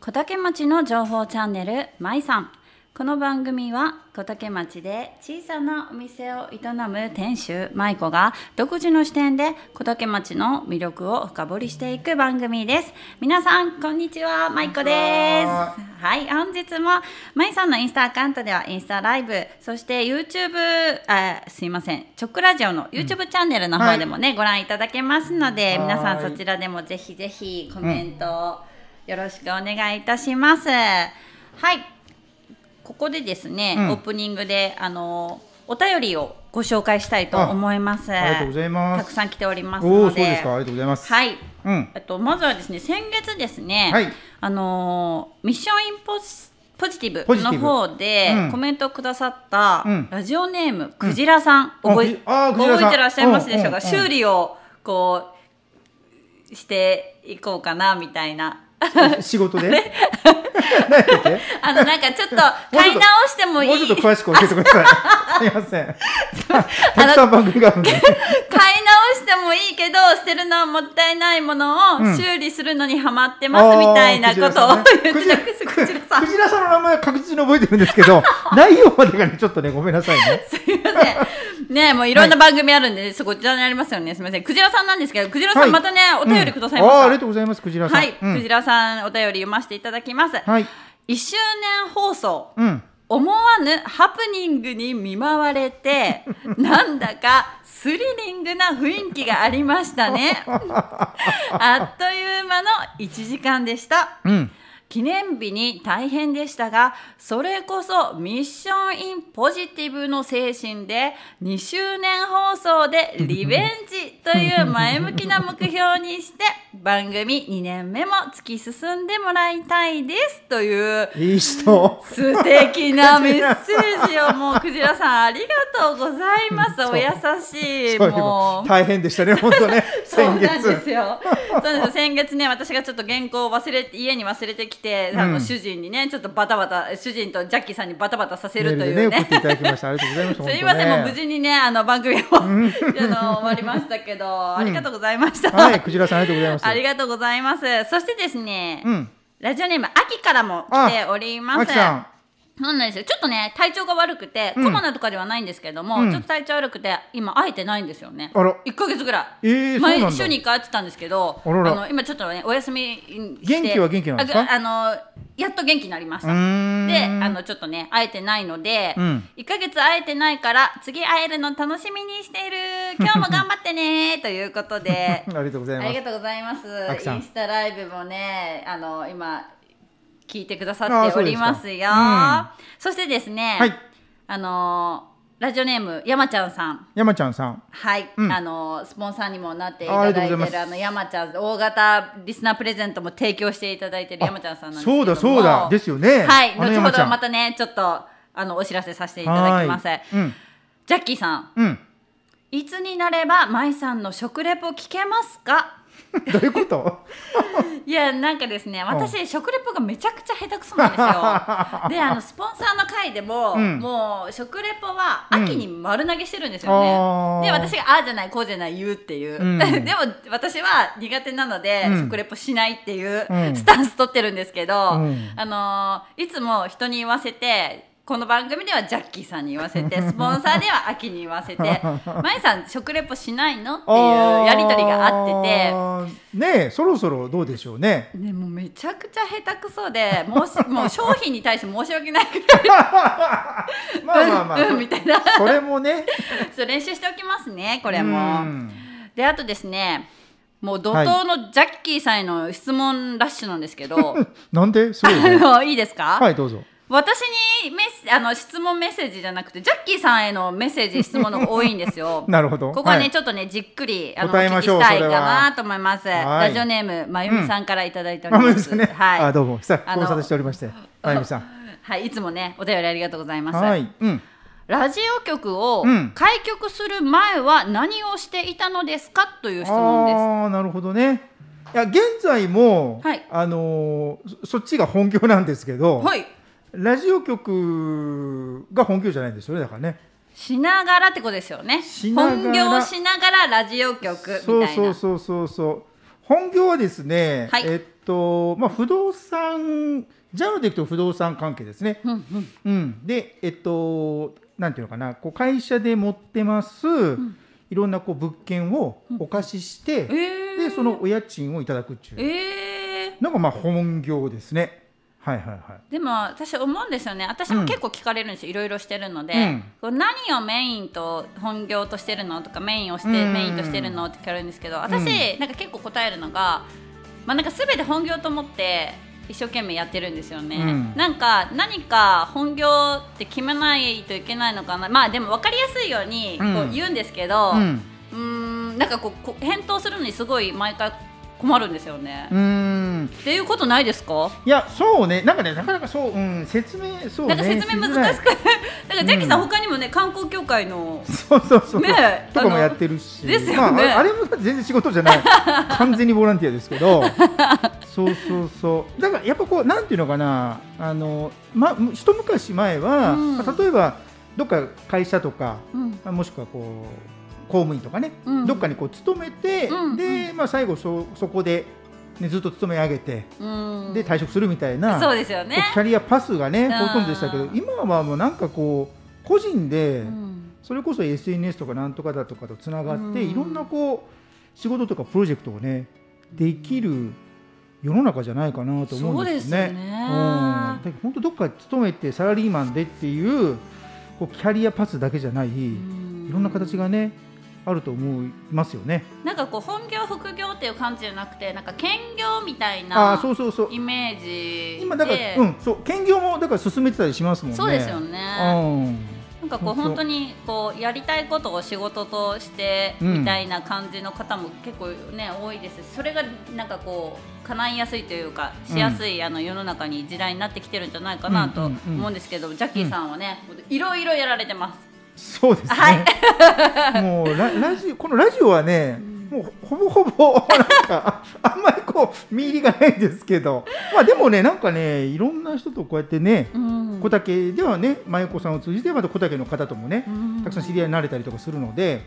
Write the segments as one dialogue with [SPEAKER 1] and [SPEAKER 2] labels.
[SPEAKER 1] 小竹町の情報チャンネルまいさん。この番組は小竹町で小さなお店を営む店主舞子が独自の視点で小竹町の魅力を深掘りしていく番組です。皆さんこんにちは舞子です。は。い本日も舞さんのインスタアカウントではインスタライブそして YouTube あすいません直ラジオの YouTube チャンネルの方でもね、ご覧いただけますので皆さんそちらでもぜひぜひコメントをよろしくお願いいたします、はい。ここでですね、
[SPEAKER 2] うん。
[SPEAKER 1] オープニングであのお便りをご紹介したいと思います。
[SPEAKER 2] ありがとうございます。
[SPEAKER 1] たくさん来ております
[SPEAKER 2] お
[SPEAKER 1] ので。
[SPEAKER 2] おそうですか。ありがとうございます。
[SPEAKER 1] はい。
[SPEAKER 2] うん。
[SPEAKER 1] えっとまずはですね先月ですね、
[SPEAKER 2] はい。
[SPEAKER 1] あのミッションインポスポジティブの方で
[SPEAKER 2] うん。
[SPEAKER 1] コメントをくださった
[SPEAKER 2] うん。
[SPEAKER 1] ラジオネームクジラさん、
[SPEAKER 2] うん。
[SPEAKER 1] 覚え覚えてらっしゃいますでしょうか、修理をこうしていこうかなみたいな。
[SPEAKER 2] 仕事で、ね、
[SPEAKER 1] あのなんかちょっと買い直してもいい。
[SPEAKER 2] もうちょっと詳しく教えてください。すいません。たくさん番組があるんで。
[SPEAKER 1] 買い直してもいいけど捨てるのはもったいないものを
[SPEAKER 2] うん。
[SPEAKER 1] 修理するのにハマってますみたいなことを言ってたんです
[SPEAKER 2] クジラ
[SPEAKER 1] さん。
[SPEAKER 2] クジラさんの名前は確実に覚えてるんですけど内容までがねちょっとねごめんなさいね。
[SPEAKER 1] すいません。ねもういろんな番組あるんで、そこちらにありますよね。すみません。クジラさんなんですけどクジラさん、
[SPEAKER 2] はい。
[SPEAKER 1] またねお便りくださいま
[SPEAKER 2] うん。あり
[SPEAKER 1] した、
[SPEAKER 2] がとうございます。クジラさん。
[SPEAKER 1] はい、
[SPEAKER 2] うん。
[SPEAKER 1] クジラさんお便り読ませていただきます、
[SPEAKER 2] はい。
[SPEAKER 1] 1周年放送
[SPEAKER 2] うん。
[SPEAKER 1] 思わぬハプニングに見舞われて なんだかスリリングな雰囲気がありましたね。あっという間の1時間でした。
[SPEAKER 2] うん。
[SPEAKER 1] 記念日に大変でしたがそれこそミッションインポジティブの精神で2周年放送でリベンジという前向きな目標にして番組2年目も突き進んでもらいたいですという
[SPEAKER 2] いい人。
[SPEAKER 1] 素敵なメッセージをもうクジラさんありがとうございます。お優しいもう。
[SPEAKER 2] 大変でしたね本当ね。
[SPEAKER 1] そう
[SPEAKER 2] 先
[SPEAKER 1] なんです
[SPEAKER 2] 月
[SPEAKER 1] よ。そうです先月ね、私がちょっと原稿を忘れて、家に忘れてきて、あの
[SPEAKER 2] うん。
[SPEAKER 1] 主人にね、ちょっとバタバタ、主人とジャッキーさんにバタバタさせるというね。
[SPEAKER 2] ね送っ。ていただきました。ありがとうございました
[SPEAKER 1] すいません、もう無
[SPEAKER 2] 本
[SPEAKER 1] 事にね、あの番組もあの終わりましたけど、ありがとうございました。
[SPEAKER 2] はいクジラさんありがとうございます
[SPEAKER 1] ありがとうございます。そしてですね、
[SPEAKER 2] うん
[SPEAKER 1] ラジオネーム秋からも来ております。そうなんですよ。ちょっとね、体調が悪くて、
[SPEAKER 2] うん
[SPEAKER 1] コロナとかではないんですけども、
[SPEAKER 2] うん
[SPEAKER 1] ちょっと体調悪くて、今会えてないんですよね。
[SPEAKER 2] あら
[SPEAKER 1] 1ヶ月ぐらい。
[SPEAKER 2] えー
[SPEAKER 1] 毎週に1回会ってたんですけど、
[SPEAKER 2] あ
[SPEAKER 1] の今ちょっとね、お休みして
[SPEAKER 2] 元気は元気なんですか？
[SPEAKER 1] ああの、やっと元気になりました。で、あの、ちょっとね、会えてないので、
[SPEAKER 2] うん
[SPEAKER 1] 1ヶ月会えてないから、次会えるの楽しみにしている。今日も頑張ってね ということで
[SPEAKER 2] あ、りがとうございます
[SPEAKER 1] ありがとうございます。インスタライブもね、あの今聞いてくださ
[SPEAKER 2] あ
[SPEAKER 1] っておりますよ。
[SPEAKER 2] うん
[SPEAKER 1] そしてですね、
[SPEAKER 2] はい
[SPEAKER 1] あのラジオネーム山ちゃんさん。
[SPEAKER 2] 山ちゃんさん。
[SPEAKER 1] はい、
[SPEAKER 2] うん。
[SPEAKER 1] あのスポンサーにもなっていただいてるあの山ちゃん大型リスナープレゼントも提供していただいてる山ちゃんさんなんですけ
[SPEAKER 2] そうだそうだ。ですよね。
[SPEAKER 1] はい。後ほどまたねちょっとあのお知らせさせていただきます。
[SPEAKER 2] うん。
[SPEAKER 1] ジャッキーさん。
[SPEAKER 2] うん。
[SPEAKER 1] いつになれば舞さんの食レポ聞けますか？
[SPEAKER 2] どういうこと？
[SPEAKER 1] いやなんかですね私食レポがめちゃくちゃ下手くそなんですよ。であのスポンサーの回でも、
[SPEAKER 2] うん。
[SPEAKER 1] もう食レポは秋に丸投げしてるんですよね、
[SPEAKER 2] あー。
[SPEAKER 1] で私がああじゃないこうじゃない言うっていう、
[SPEAKER 2] うん。
[SPEAKER 1] でも私は苦手なので、
[SPEAKER 2] うん。
[SPEAKER 1] 食レポしないっていう
[SPEAKER 2] うん。
[SPEAKER 1] スタンス取ってるんですけど、
[SPEAKER 2] うん。
[SPEAKER 1] あのーいつも人に言わせてこの番組ではジャッキーさんに言わせて スポンサーでは秋に言わせて「まゆさん食レポしないの?」っていうやり取りがあってて。
[SPEAKER 2] ねえそろそろどうでしょうね。
[SPEAKER 1] ね、もうめちゃくちゃ下手くそでもうし もう商品に対して申し訳ないくらい
[SPEAKER 2] まあまあまあ。
[SPEAKER 1] うんみたいな。
[SPEAKER 2] それもね。
[SPEAKER 1] そう練習しておきますねこれ
[SPEAKER 2] う
[SPEAKER 1] も
[SPEAKER 2] ん。
[SPEAKER 1] であとですねもう怒涛のジャッキーさんへの質問ラッシュなんですけど、
[SPEAKER 2] なんで？そう
[SPEAKER 1] あのいいですか、
[SPEAKER 2] はいどうぞ
[SPEAKER 1] 私にメッセあの質問メッセージじゃなくてジャッキーさんへのメッセージ質問の多いんですよ。
[SPEAKER 2] なるほど。
[SPEAKER 1] ここはね、
[SPEAKER 2] い。
[SPEAKER 1] ちょっとねじっくりあのお
[SPEAKER 2] 答えましょう
[SPEAKER 1] たいかなと思います。
[SPEAKER 2] は。い
[SPEAKER 1] ラジオネームまゆみさんからいただいており
[SPEAKER 2] あ
[SPEAKER 1] ます、
[SPEAKER 2] そうですね。
[SPEAKER 1] はい。
[SPEAKER 2] あどうも。さ
[SPEAKER 1] あの
[SPEAKER 2] ご無沙汰しておりましてあゆみさん。
[SPEAKER 1] はい、いつもね、お便りありがとうございます。
[SPEAKER 2] はい。うん。
[SPEAKER 1] ラジオ局を
[SPEAKER 2] うん。
[SPEAKER 1] 開局する前は何をしていたのですかという質問です。
[SPEAKER 2] ああなるほどね。いや現在も、
[SPEAKER 1] はい。
[SPEAKER 2] あのーそそっちが本業なんですけど、
[SPEAKER 1] はい。
[SPEAKER 2] ラジオ局が本業じゃないんですよねだからね。
[SPEAKER 1] しながらってことですよね。本業をしながらラジオ局みたいな。
[SPEAKER 2] そうそうそうそうそう。本業はですね、
[SPEAKER 1] はい。
[SPEAKER 2] えっとまあ不動産ジャンルでいくと不動産関係ですね。
[SPEAKER 1] うんうん。
[SPEAKER 2] うん、でえっとなんていうのかな。こう会社で持ってます、いろんなこう物件をお貸しして、
[SPEAKER 1] えー、
[SPEAKER 2] でそのお家賃をいただくっていう。
[SPEAKER 1] えー。
[SPEAKER 2] のがまあ本業ですね。はいはいはい。
[SPEAKER 1] でも私思うんですよね。私も結構聞かれるんですよ、いろいろしてるので、
[SPEAKER 2] うん。
[SPEAKER 1] 何をメインと本業としてるのとかメインをして、
[SPEAKER 2] うん。
[SPEAKER 1] メインとしてるのって聞かれるんですけど私、なんか結構答えるのが、まあ、なんか全て本業と思って一生懸命やってるんですよね、
[SPEAKER 2] うん。
[SPEAKER 1] なんか何か本業って決めないといけないのかな。まあでも分かりやすいようにこ
[SPEAKER 2] うん。
[SPEAKER 1] う言うんですけど、
[SPEAKER 2] うん。
[SPEAKER 1] うーんなんかこう返答するのにすごい毎回困るんですよね。
[SPEAKER 2] うーん。
[SPEAKER 1] っていうことないですか？
[SPEAKER 2] いやそうね。なんかねなかなかそう、うん、説明そうね
[SPEAKER 1] なんか説明難しく
[SPEAKER 2] く
[SPEAKER 1] だ からジャッキーさん、
[SPEAKER 2] うん。
[SPEAKER 1] 他にもね観光協会の
[SPEAKER 2] そうそうそう、
[SPEAKER 1] ねえ
[SPEAKER 2] とかもやってるし。
[SPEAKER 1] ですよね。
[SPEAKER 2] まああれ、も全然仕事じゃない。完全にボランティアですけど。そうそうそう。だからやっぱこうなんていうのかな。あの、ま、一昔前は、
[SPEAKER 1] うん。
[SPEAKER 2] まあ例えばどっか会社とか
[SPEAKER 1] うん。
[SPEAKER 2] まあもしくはこう公務員とかね、
[SPEAKER 1] うん。
[SPEAKER 2] どっかにこう勤めて、
[SPEAKER 1] うん
[SPEAKER 2] で、まあ、最後そそこで、ね、ずっと勤め上げて、
[SPEAKER 1] うん。
[SPEAKER 2] で退職するみたいな、
[SPEAKER 1] そうですよね。
[SPEAKER 2] キャリアパスがね
[SPEAKER 1] うん。
[SPEAKER 2] ほとんどでしたけど今はもうなんかこう個人で、
[SPEAKER 1] うん。
[SPEAKER 2] それこそ SNS とかなんとかだとかとつながって、
[SPEAKER 1] うん。
[SPEAKER 2] いろんなこう仕事とかプロジェクトをねできる世の中じゃないかなと思うんですよね。
[SPEAKER 1] そうですよね。
[SPEAKER 2] うん、本当どっか勤めてサラリーマンでっていうこうキャリアパスだけじゃない、いろんな形がねあると思いますよね。
[SPEAKER 1] なんかこう本業副業っていう感じじゃなくてなんか兼業みたい
[SPEAKER 2] ああ
[SPEAKER 1] な
[SPEAKER 2] そうそうそう。
[SPEAKER 1] イメージで
[SPEAKER 2] 今だから、うん、そう兼業もだから進めてたりしますもんね。
[SPEAKER 1] そうですよね。
[SPEAKER 2] うん。
[SPEAKER 1] なんかこう本当にこうやりたいことを仕事として
[SPEAKER 2] うん
[SPEAKER 1] みたいな感じの方も結構ね多いです。しそれがなんかこう叶いやすいというかしやすいあの世の中に時代になってきてるんじゃないかなと思うんですけどジャッキーさんはねいろいろやられてます。
[SPEAKER 2] そうですね。
[SPEAKER 1] はい。
[SPEAKER 2] もうララジオこのラジオはね、もうほぼほぼ なんかあんまりこう見入りがないんですけど、まあでもねなんかねいろんな人とこうやってね、
[SPEAKER 1] うん。
[SPEAKER 2] 小竹ではね真由子さんを通じてまた小竹の方ともね、
[SPEAKER 1] うん。
[SPEAKER 2] たくさん知り合いになれたりとかするので、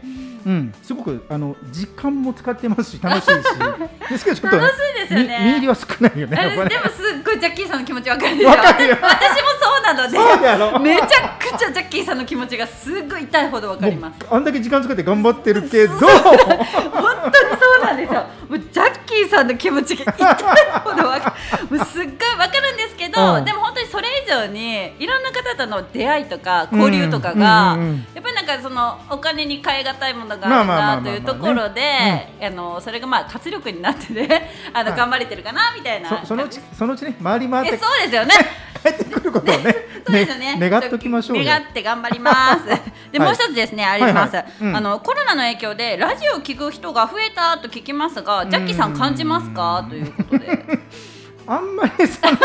[SPEAKER 2] うん、すごくあの時間も使ってますし楽しいし、ですけどちょっと、ね、
[SPEAKER 1] 楽しいですよね。
[SPEAKER 2] み見入りは少ないよね。ね。
[SPEAKER 1] えでもすっごいジャッキーさんの気持ちわかるんですよ。
[SPEAKER 2] わかるよ。
[SPEAKER 1] 私もなのでめちゃくちゃジャッキーさんの。気持ちがすっごい痛いほどわかります
[SPEAKER 2] あんだけ時間使って頑張ってるけど、
[SPEAKER 1] 本当にそうなんですよ。もうジャッキーさんの気持ちが痛いほどわかるもうすっごいわかるんですけど、
[SPEAKER 2] うん。
[SPEAKER 1] でも本当にそれ以上にいろんな方との出会いとか交流とかが、
[SPEAKER 2] うんうんうんうん。
[SPEAKER 1] やっぱりなんかそのお金に換え難いものが
[SPEAKER 2] まあ
[SPEAKER 1] あるなというところであのそれがまあ活力になってね あの
[SPEAKER 2] はい
[SPEAKER 1] 頑張れてるかなみたいな。
[SPEAKER 2] そそのうちそのうちね回り回っ
[SPEAKER 1] え
[SPEAKER 2] て
[SPEAKER 1] そうですよね。
[SPEAKER 2] 帰ってくることをね
[SPEAKER 1] そうですよね。
[SPEAKER 2] ね願っときましょうよ。
[SPEAKER 1] 願って頑張ります。で、
[SPEAKER 2] はい。
[SPEAKER 1] もう一つですね、あります。
[SPEAKER 2] はいはい。うん。
[SPEAKER 1] あのコロナの影響でラジオを聞く人が増えたと聞きますが、ジャッキーさん感じますか？ということで。
[SPEAKER 2] あんまりその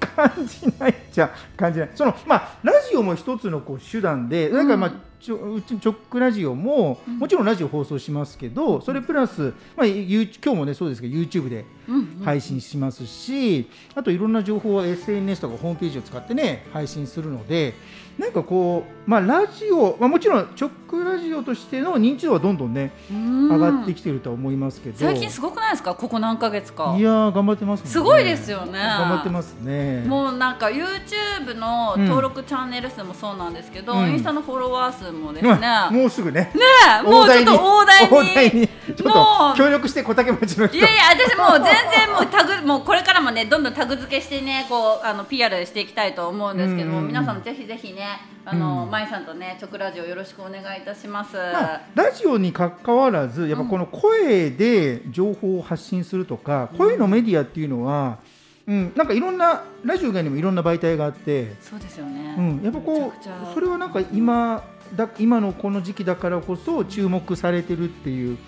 [SPEAKER 2] 感じないじゃ感じない。そのまあラジオも一つのこう手段で、なんかまあちょうちチョックラジオも、もちろんラジオ放送しますけど、それプラスまあ今日もねそうですけど YouTube で
[SPEAKER 1] うん
[SPEAKER 2] 配信しますし、あといろんな情報は SNS とかホームページを使ってね配信するので、なんかこうまあラジオ、まあもちろんチョックラジオとしての認知度はどんどんね上がってきてるとは思いますけど、
[SPEAKER 1] 最近すごくないですか？ここ何ヶ月か。
[SPEAKER 2] いやー頑張ってますね。
[SPEAKER 1] すごいですよね。
[SPEAKER 2] 頑張ってますね。
[SPEAKER 1] もうなんか YouTube の登録チャンネル数もそうなんですけど、
[SPEAKER 2] うん。
[SPEAKER 1] インスタのフォロワー数もですね、
[SPEAKER 2] うんもうすぐね。
[SPEAKER 1] ねえもうちょっと大台に。
[SPEAKER 2] 大台に。ちょっ
[SPEAKER 1] もう。
[SPEAKER 2] と協力して小竹町の人。
[SPEAKER 1] いやいや私もう全然もうタグもうこれからもねどんどんタグ付けしてねこうあの PR していきたいと思うんですけども、
[SPEAKER 2] うんうんうん。
[SPEAKER 1] 皆さんもぜひぜひねあの、
[SPEAKER 2] うん。
[SPEAKER 1] まいさんとね直ラジオよろしくお願いいたします。
[SPEAKER 2] まあ、ラジオにかかわらずやっぱこの声で情報を発信するとか、声のメディアっていうのは、うん、なんかいろんなラジオ以外にもいろんな媒体があって、
[SPEAKER 1] そうですよね。
[SPEAKER 2] うん、やっぱこうそれはなんか今だ今のこの時期だからこそ注目されてるっていう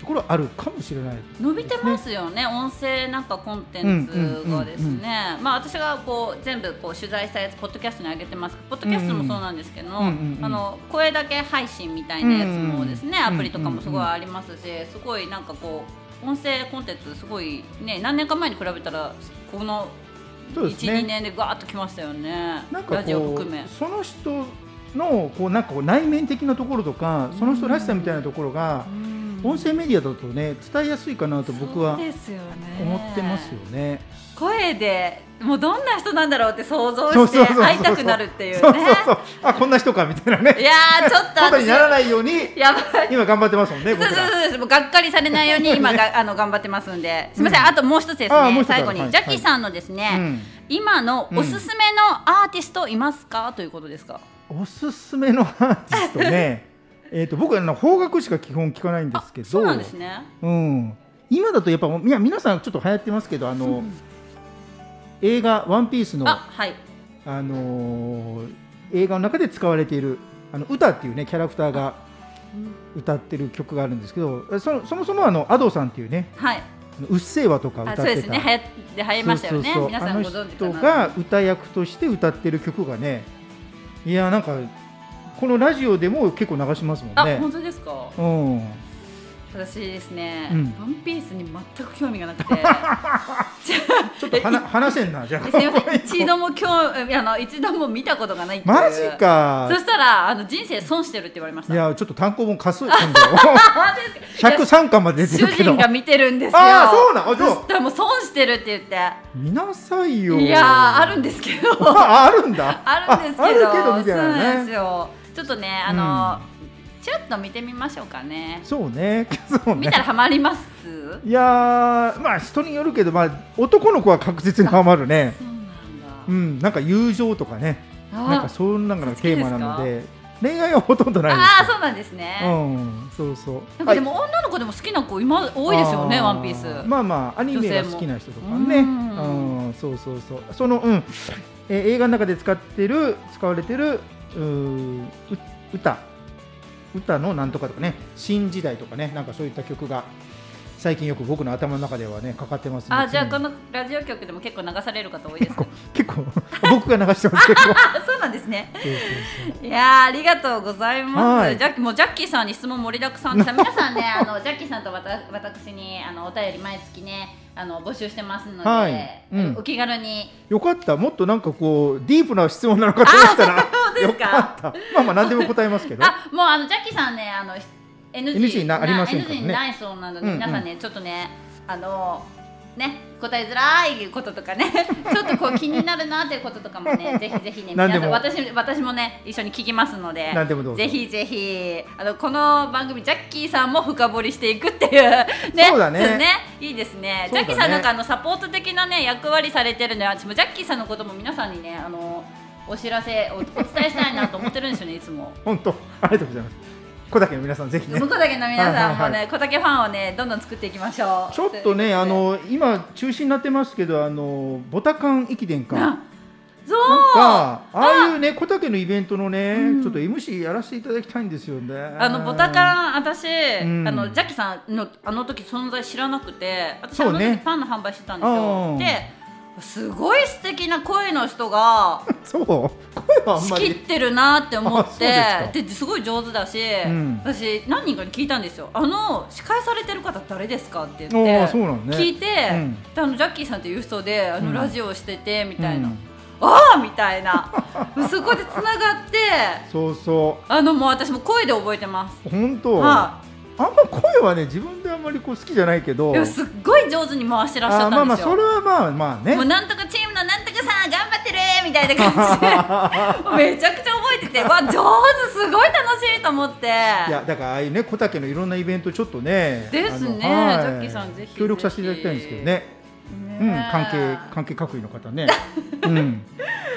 [SPEAKER 2] ところはあるかもしれない。
[SPEAKER 1] 伸びてますよね、音声なんかコンテンツがですね、まあ私がこう全部こう取材したやつポッドキャストに上げてますポッドキャストもそうなんですけど、あの声だけ配信みたいなやつもですね、
[SPEAKER 2] うん
[SPEAKER 1] アプリとかもすごいありますし、すごいなんかこう音声コンテンツすごいね何年か前に比べたらこの1、
[SPEAKER 2] そうですね
[SPEAKER 1] 2年でガーッときましたよね
[SPEAKER 2] なんか
[SPEAKER 1] ラジオ
[SPEAKER 2] こ
[SPEAKER 1] 含め
[SPEAKER 2] う。その人のこうなんかこう内面的なところとかその人らしさみたいなところが
[SPEAKER 1] うん
[SPEAKER 2] 音声メディアだとね伝えやすいかなと僕は思ってますよね。
[SPEAKER 1] 声でもうどんな人なんだろうって想像して会いたくなるっていうね。
[SPEAKER 2] あこんな人かみたいなね。
[SPEAKER 1] いやーちょっと
[SPEAKER 2] ことにならないように
[SPEAKER 1] やばい。
[SPEAKER 2] 今頑張ってますもんね
[SPEAKER 1] そうそう。そうですもうがっかりされないように 今があの頑張ってますんで。すみません、あともう一つですね。最後に、
[SPEAKER 2] はい
[SPEAKER 1] ジャッキーさんのですね、
[SPEAKER 2] うん。
[SPEAKER 1] 今のおすすめのアーティストいますか、ということですか？
[SPEAKER 2] おすすめのアーティストね えーと僕はあの邦楽しか基本聞かないんですけど
[SPEAKER 1] そうなんですね。
[SPEAKER 2] うん、今だとやっぱいや皆さんちょっと流行ってますけどあの、映画「ワンピースの
[SPEAKER 1] あはい。
[SPEAKER 2] あのー映画の中で使われているあの歌っていうねキャラクターが歌ってる曲があるんですけどそそもそもあの Ado さんっていうね
[SPEAKER 1] はい「
[SPEAKER 2] うっせぇわ」とか歌
[SPEAKER 1] あ
[SPEAKER 2] ってた。
[SPEAKER 1] そうですね。流行って流行りましたよね。
[SPEAKER 2] そうそうそう。
[SPEAKER 1] 皆さんご存知かな。
[SPEAKER 2] あの人が歌役として歌ってる曲がねいやなんかこのラジオでも結構流しますもん
[SPEAKER 1] あ
[SPEAKER 2] ね。
[SPEAKER 1] 本当ですか？
[SPEAKER 2] うん、
[SPEAKER 1] 私ですね、
[SPEAKER 2] うん。
[SPEAKER 1] ワンピースに全く興味がなくて。
[SPEAKER 2] ちょっと話せんなじゃあ。
[SPEAKER 1] すみません。一度も興味 あの一度も見たことがないっていう。
[SPEAKER 2] マジか。
[SPEAKER 1] そしたらあの人生損してるって言われました。
[SPEAKER 2] いやちょっと単行本貸す 今度。103巻まで出て
[SPEAKER 1] 主
[SPEAKER 2] るけど。
[SPEAKER 1] 人が見てるんですよ。
[SPEAKER 2] ああそうな
[SPEAKER 1] そしたらもう損してるって言って。
[SPEAKER 2] 見なさいよ。
[SPEAKER 1] いやーあるんですけど。
[SPEAKER 2] ああるんだ。
[SPEAKER 1] あるんですけど。
[SPEAKER 2] ああるけどみたい
[SPEAKER 1] そうなん
[SPEAKER 2] なね
[SPEAKER 1] ですよちょっとねあの、ちょっと見てみましょうかね。
[SPEAKER 2] そうね。そうね。
[SPEAKER 1] 見たらハマります？
[SPEAKER 2] いやーまあ人によるけどまあ男の子は確実にハマるね。
[SPEAKER 1] そうなんだ、
[SPEAKER 2] うんなんか友情とかね。なんか
[SPEAKER 1] あ
[SPEAKER 2] そんなのがテーマなので。恋愛はほとんどないです
[SPEAKER 1] あーそうなんですね、
[SPEAKER 2] うんそうそう。
[SPEAKER 1] なんかでも女の子でも好きな子今多いですよね、
[SPEAKER 2] あ
[SPEAKER 1] ワンピース。
[SPEAKER 2] まあまあアニメが好きな人とかね。
[SPEAKER 1] うん
[SPEAKER 2] うんそうそうそう。そのうん、えー映画の中で使ってる使われてる歌。歌のなんとかとかね新時代とかねなんかそういった曲が最近よく僕の頭の中ではねかかってますね。
[SPEAKER 1] あ、じゃあこのラジオ局でも結構流される方多いですか？
[SPEAKER 2] 結構僕が流してますけど。そう
[SPEAKER 1] ね。いやーありがとうございます。
[SPEAKER 2] はい。
[SPEAKER 1] ジャッキもうジャッキーさんに質問盛りだくさん。でさ、皆さんねあのジャッキーさんとわた私にあのお便り毎月ねあの募集してますので、
[SPEAKER 2] はい。うん。
[SPEAKER 1] お気軽に。
[SPEAKER 2] よかった。もっとなんかこうディープな質問なのかと思ったら
[SPEAKER 1] そうですか。
[SPEAKER 2] よかった。まあまあ何でも答えますけど。
[SPEAKER 1] あ、もうあのジャッキーさんねあの NG,
[SPEAKER 2] NG なありませんね。
[SPEAKER 1] NG ないそうなので、
[SPEAKER 2] うんうん。
[SPEAKER 1] 皆さんねちょっとねあのね答えづらいこととかね ちょっとこう気になるなっていうこととかもねぜひぜひね皆さん私私もね一緒に聞きますので
[SPEAKER 2] 何でもどうぞ。
[SPEAKER 1] ぜひぜひあのこの番組ジャッキーさんも深掘りしていくっていう ね
[SPEAKER 2] そうだね。
[SPEAKER 1] ちょっといいですね。
[SPEAKER 2] ね。
[SPEAKER 1] ジャッキーさんなんかあのサポート的なね役割されてるんで私もジャッキーさんのことも皆さんにねあのお知らせおお伝えしたいなと思ってるんですよねいつも。
[SPEAKER 2] 本当。ありがとうございます小竹の皆さんぜひね。
[SPEAKER 1] 向こうだけの皆さんもね、小竹ファンをね、どんどん作っていきましょう。
[SPEAKER 2] ちょっとねあの今中止になってますけどあのボタカン駅伝か。
[SPEAKER 1] そう。
[SPEAKER 2] かああ。いうね小竹のイベントのね、
[SPEAKER 1] うん。
[SPEAKER 2] ちょっと MC やらせていただきたいんですよね。
[SPEAKER 1] あのボタカン私、
[SPEAKER 2] ん。
[SPEAKER 1] あのジャッキさんのあの時存在知らなくて私、あの時パンの販売してたんです
[SPEAKER 2] う
[SPEAKER 1] よ
[SPEAKER 2] ん
[SPEAKER 1] ですごい素敵な声の人が
[SPEAKER 2] そう。声はあん
[SPEAKER 1] 仕切っ
[SPEAKER 2] まり
[SPEAKER 1] てるなって思って
[SPEAKER 2] で
[SPEAKER 1] ですごい上手だし、
[SPEAKER 2] ん。
[SPEAKER 1] 私何人かに聞いたんですよ。あの司会されてる方誰ですかって
[SPEAKER 2] あ
[SPEAKER 1] 言って
[SPEAKER 2] あそうなのね。
[SPEAKER 1] 聞いて、
[SPEAKER 2] うん。
[SPEAKER 1] であのジャッキーさんっていう人であの、
[SPEAKER 2] うん
[SPEAKER 1] ラジオをしててみたいな、
[SPEAKER 2] うん。
[SPEAKER 1] ああみたいな。そこでつながって
[SPEAKER 2] そうそ
[SPEAKER 1] あのもう私も声で覚えてます。
[SPEAKER 2] う本当、
[SPEAKER 1] は
[SPEAKER 2] あんま声はね自分であんまりこう好きじゃないけど。
[SPEAKER 1] すっごい上手に回してらっしゃ
[SPEAKER 2] あ
[SPEAKER 1] ったんですよ。
[SPEAKER 2] まあまあそれはまあまあね。
[SPEAKER 1] もうなんとかチームのなんとかさん頑張ってるみたいな感じで。めちゃくちゃ覚えててわ上手すごい楽しいと思って。
[SPEAKER 2] いやだからああいうね小竹のいろんなイベントちょっとね
[SPEAKER 1] ですね
[SPEAKER 2] はい。
[SPEAKER 1] ジャッキーさんぜひ。
[SPEAKER 2] 協力させていただきたいんですけどねうん
[SPEAKER 1] ね。
[SPEAKER 2] 関係関係各位の方ね。うん。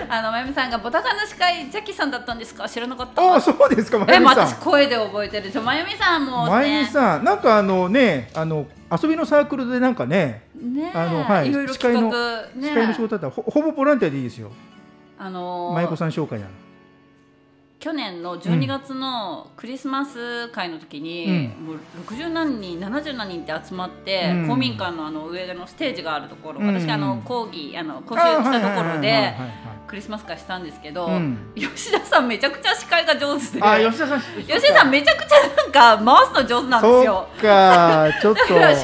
[SPEAKER 1] あのまゆみさんがボタカンの司会ジャッキーさんだったんですか？知らなかった。
[SPEAKER 2] ああそうですかまゆみさん。
[SPEAKER 1] 私声で覚えてる。ちょまゆみさんもね。
[SPEAKER 2] まゆみさんなんかあのねあの遊びのサークルでなんかね
[SPEAKER 1] ね
[SPEAKER 2] あのはい
[SPEAKER 1] いろいろ
[SPEAKER 2] 司会の
[SPEAKER 1] ね。
[SPEAKER 2] 司会の仕事だったらほほぼボランティアでいいですよ。
[SPEAKER 1] あのー
[SPEAKER 2] まゆこさん紹介なら
[SPEAKER 1] 去年の12月のクリスマス会の時に、もう60何人70何人って集まって、
[SPEAKER 2] うん。
[SPEAKER 1] 公民館のあの上のステージがあるところ、
[SPEAKER 2] うん。
[SPEAKER 1] 私があの講義あの講習したところでクリスマス会したんですけど、
[SPEAKER 2] うん。
[SPEAKER 1] 吉田さんめちゃくちゃ司会が上手で。
[SPEAKER 2] あ吉田さん
[SPEAKER 1] 吉田さんめちゃくちゃなんか回すの上手なんです
[SPEAKER 2] そ
[SPEAKER 1] よ
[SPEAKER 2] っかちょっと。
[SPEAKER 1] 司会い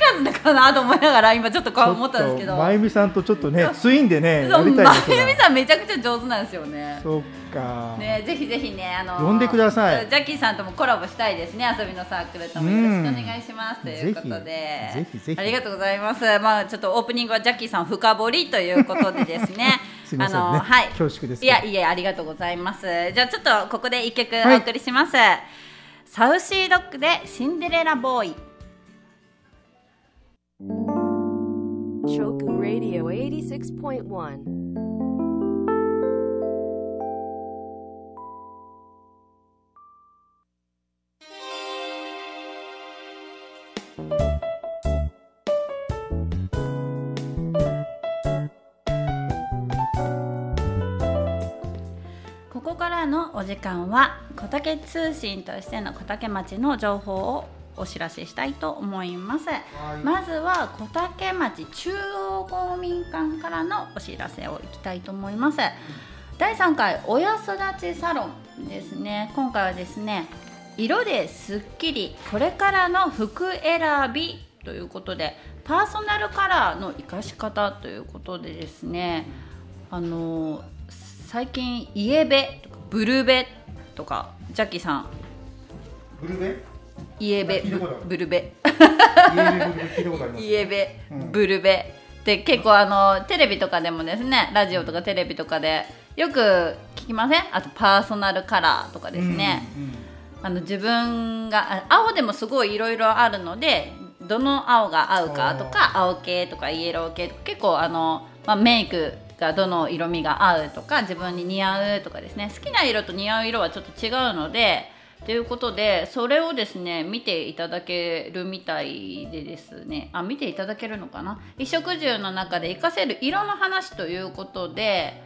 [SPEAKER 1] らずだかなと思いながら今ちょっとこう思ったんですけど。
[SPEAKER 2] まゆみさんとちょっとねツインでね
[SPEAKER 1] そう
[SPEAKER 2] やりたい
[SPEAKER 1] まゆみさんめちゃくちゃ上手なんですよね。
[SPEAKER 2] そっか、
[SPEAKER 1] ね、ぜひぜひね、あの
[SPEAKER 2] 呼んでください
[SPEAKER 1] ジャッキーさんともコラボしたいですね、遊びのサークルともよろしくお願いします、ということで、
[SPEAKER 2] ぜひぜひ
[SPEAKER 1] ありがとうございます。まあちょっとオープニングはジャッキーさん深掘りということでですね。
[SPEAKER 2] すいませんね
[SPEAKER 1] あのはい
[SPEAKER 2] 恐縮です
[SPEAKER 1] いやいやありがとうございます。じゃあちょっとここで一曲
[SPEAKER 2] はい
[SPEAKER 1] お送りします。サウシードッグでシンデレラボーイ。
[SPEAKER 3] Choku Radio 86.1.
[SPEAKER 1] ここからのお時間は小竹通信としての小竹町の情報をお知らせしたいと思います。まずは小竹町中央公民館からのお知らせをいきたいと思います。第3回親育ちサロンですね。今回はですね、色ですっきりこれからの服選びということで、パーソナルカラーの活かし方ということでですね、あの最近イエベとかブルベとかジャッキーさん。
[SPEAKER 2] ブルベ？
[SPEAKER 1] イエベブルベ。
[SPEAKER 2] イエベブルベ聞いたことあります
[SPEAKER 1] イエベ、
[SPEAKER 2] うん。
[SPEAKER 1] ブルベ。で結構あのテレビとかでもですねラジオとかテレビとかでよく聞きません？あとパーソナルカラーとかですね、
[SPEAKER 2] うんうん
[SPEAKER 1] あの自分があ青でもすごいいろいろあるのでどの青が合うかとか青系とかイエロー系とか結構あの、まあ、メイクがどの色味が合うとか自分に似合うとかですね。好きな色と似合う色はちょっと違うのでということでそれをですね見ていただけるみたいでですね。あ見ていただけるのかな？衣食住の中で活かせる色の話ということで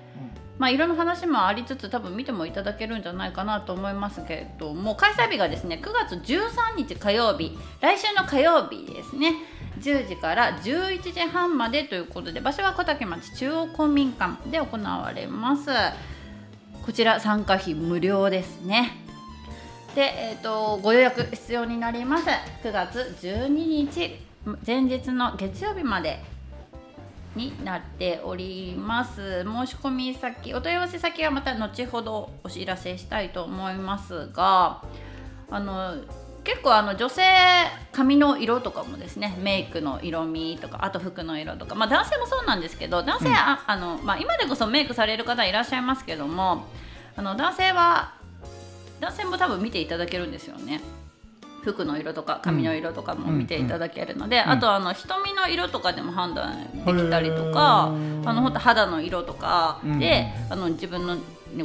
[SPEAKER 1] まあ、色の話もありつつ多分見てもいただけるんじゃないかなと思いますけれども開催日がですね9月13日火曜日来週の火曜日ですね。10時から11時半までということで場所は小竹町中央公民館で行われます。こちら参加費無料ですね。で、えー、とご予約必要になります。9月12日前日の月曜日までになっております申し込み先お問い合わせ先はまた後ほどお知らせしたいと思いますがあの結構あの女性髪の色とかもですねメイクの色味とかあと服の色とか、まあ、男性もそうなんですけど男性は、ああのまあ、今でこそメイクされる方いらっしゃいますけどもあの男性は男性も多分見ていただけるんですよね。服の色とか髪の色とかも見ていただけるので、
[SPEAKER 2] ん
[SPEAKER 1] あとあの瞳の色とかでも判断できたりとか、あの本当肌の色とかで、
[SPEAKER 2] うん
[SPEAKER 1] あの自分の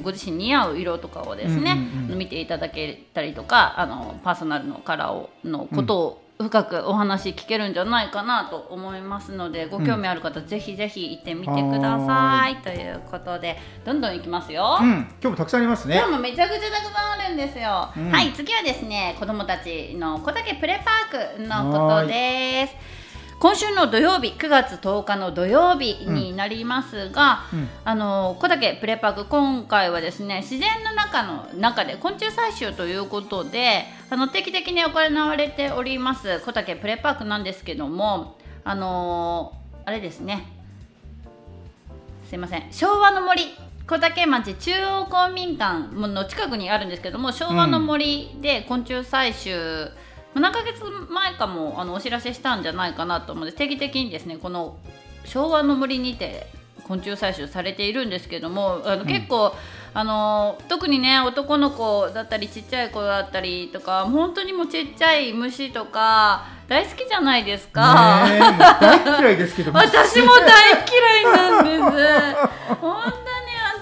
[SPEAKER 1] ご自身に似合う色とかをですね、
[SPEAKER 2] うんうんうん。
[SPEAKER 1] 見ていただけたりとかあのパーソナルのカラーをのことを深くお話聞けるんじゃないかなと思いますのでご興味ある方、ぜひぜひ行ってみてください。ということでどんどん行きますよ。
[SPEAKER 2] うん、今日もたくさんありますね。
[SPEAKER 1] 今日もめちゃくちゃたくさんあるんですよ。
[SPEAKER 2] うん。
[SPEAKER 1] はい、次はですね、子供たちの小竹プレパークのことです。今週の土曜日、9月10日の土曜日になりますが、
[SPEAKER 2] うん。
[SPEAKER 1] あの小竹プレパーク今回はですね、自然の中の中で昆虫採集ということで、あの定期的に行われております小竹プレパークなんですけども、あのあれですね。すいません。昭和の森小竹町中央公民館の近くにあるんですけども昭和の森で昆虫採集、何ヶ月前かもあのお知らせしたんじゃないかなと思うんです定期的にですねこの昭和の森にて昆虫採集されているんですけどもあの、結構あの特にね男の子だったりちっちゃい子だったりとか本当にもうちっちゃい虫とか大好きじゃないですか。
[SPEAKER 2] ね大嫌いですけど
[SPEAKER 1] 私も大嫌いなんです。本当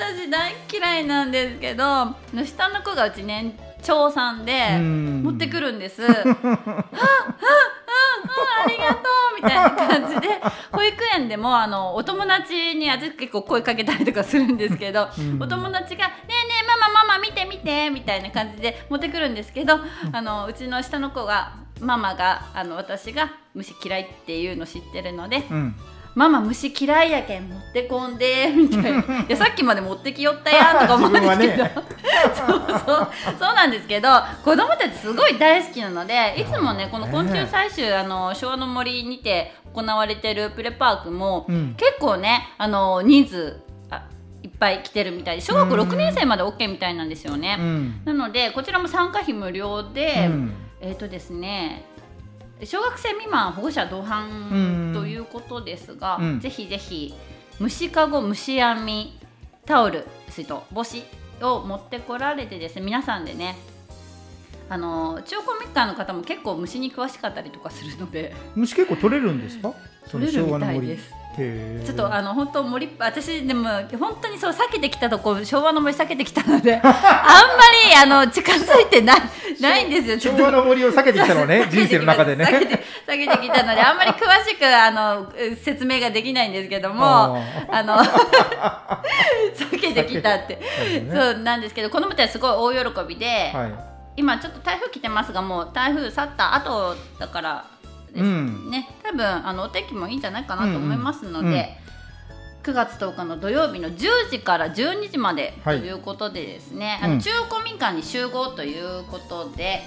[SPEAKER 1] に私大嫌いなんですけど、下の子がうち年長さんで
[SPEAKER 2] うん。
[SPEAKER 1] 持ってくるんです。は あ、はあ、うん、うん、ありがとうみたいな感じで保育園でもあのお友達に私結構声かけたりとかするんですけど、
[SPEAKER 2] うん。
[SPEAKER 1] お友達が「ねえねえママママ見て見て」みたいな感じで持ってくるんですけど、あのうちの下の子がママがあの私が虫嫌いっていうの知ってるので
[SPEAKER 2] うん。
[SPEAKER 1] ママ虫嫌いやけん持ってこんでみたいな。いやさっきまで持ってきよったやんとか思うんですけど、そうそうそうなんですけど子供たちすごい大好きなのでいつもねこの昆虫採集あの昭和の森にて行われてるプレパークも、
[SPEAKER 2] うん。
[SPEAKER 1] 結構ねあの人数あいっぱい来てるみたいで小学
[SPEAKER 2] うん。
[SPEAKER 1] 6年生まで OK みたいなんですよね。
[SPEAKER 2] うん。
[SPEAKER 1] なのでこちらも参加費無料で、
[SPEAKER 2] うん。
[SPEAKER 1] えっ、とですね小学生未満保護者同
[SPEAKER 2] うん。
[SPEAKER 1] 伴ということですが、
[SPEAKER 2] うん。
[SPEAKER 1] ぜひぜひ虫かご虫網タオル水筒帽子を持ってこられてですね皆さんでねあの中古民家の方も結構虫に詳しかったりとかするので。
[SPEAKER 2] 虫結構取れるんですか？
[SPEAKER 1] 取れるみたいですちょっとあの本当森私でも本当にそう避けてきたとこ昭和の森避けてきたので あんまりあの近づいてないないんですよ。
[SPEAKER 2] 昭和の森を避けてきたのね 人生の中で
[SPEAKER 1] 避けて
[SPEAKER 2] ね
[SPEAKER 1] 避けてきたのであんまり詳しくあの説明ができないんですけども
[SPEAKER 2] あ
[SPEAKER 1] あの 避けてきたって、
[SPEAKER 2] 避けて
[SPEAKER 1] そうなんですけど子供たちすごい大喜びで、
[SPEAKER 2] は
[SPEAKER 1] 今ちょっと台風来てますがもう台風去った後だからです
[SPEAKER 2] うん
[SPEAKER 1] ね、多分あのお天気もいいんじゃないかなと思いますので、
[SPEAKER 2] うんうん
[SPEAKER 1] 9月10日の土曜日の10時から12時までと
[SPEAKER 2] はい
[SPEAKER 1] いうことでですね、あ
[SPEAKER 2] うん
[SPEAKER 1] の中古民家に集合ということで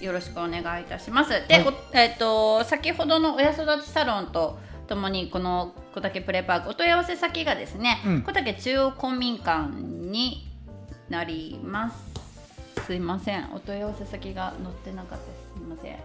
[SPEAKER 1] よろしくお願いいたします。で、
[SPEAKER 2] はい
[SPEAKER 1] こえっ、と先ほどの親育ちサロンとともにこの小竹プレパークお問い合わせ先がですね、
[SPEAKER 2] うん
[SPEAKER 1] 小竹中央公民館になります。すいません、お問い合わせ先が載ってなかったです。すいません。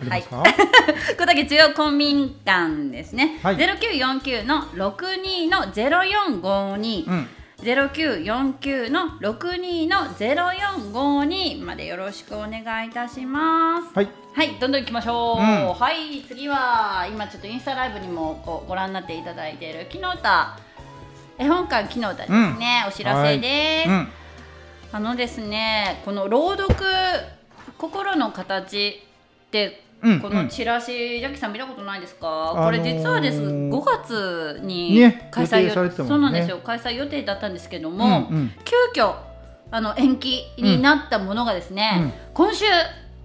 [SPEAKER 2] ありますか、
[SPEAKER 1] 小竹中央公民館ですね。
[SPEAKER 2] はい。
[SPEAKER 1] ゼロ九四九の六二のゼロ四五二。
[SPEAKER 2] うん。
[SPEAKER 1] ゼロ九四九の六二のゼロ四五二までよろしくお願いいたします。
[SPEAKER 2] はい。
[SPEAKER 1] はい、どんどん行きましょう。
[SPEAKER 2] うん。
[SPEAKER 1] はい、次は今ちょっとインスタライブにもこうご覧になっていただいている木の歌絵本館木の歌ですね、お知らせです。
[SPEAKER 2] うん。
[SPEAKER 1] あのですね、この朗読心の形って
[SPEAKER 2] うん。
[SPEAKER 1] このチラシ、ジャッキさん見たことないですか、
[SPEAKER 2] あのー
[SPEAKER 1] これ実はです5月に
[SPEAKER 2] ね
[SPEAKER 1] 開催
[SPEAKER 2] 予定されてたもんね。
[SPEAKER 1] そうなんですよ。開催予定だったんですけども、
[SPEAKER 2] うんうん。
[SPEAKER 1] 急遽あの延期になったものがですね、今週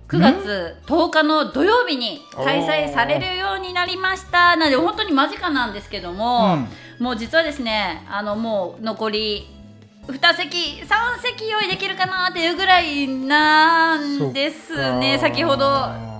[SPEAKER 1] 9月10日の土曜日に開催されるようになりました。なので本当に間近なんですけども、もう実はですねあのもう残り2席3席用意できるかなっていうぐらいなんですね。先ほど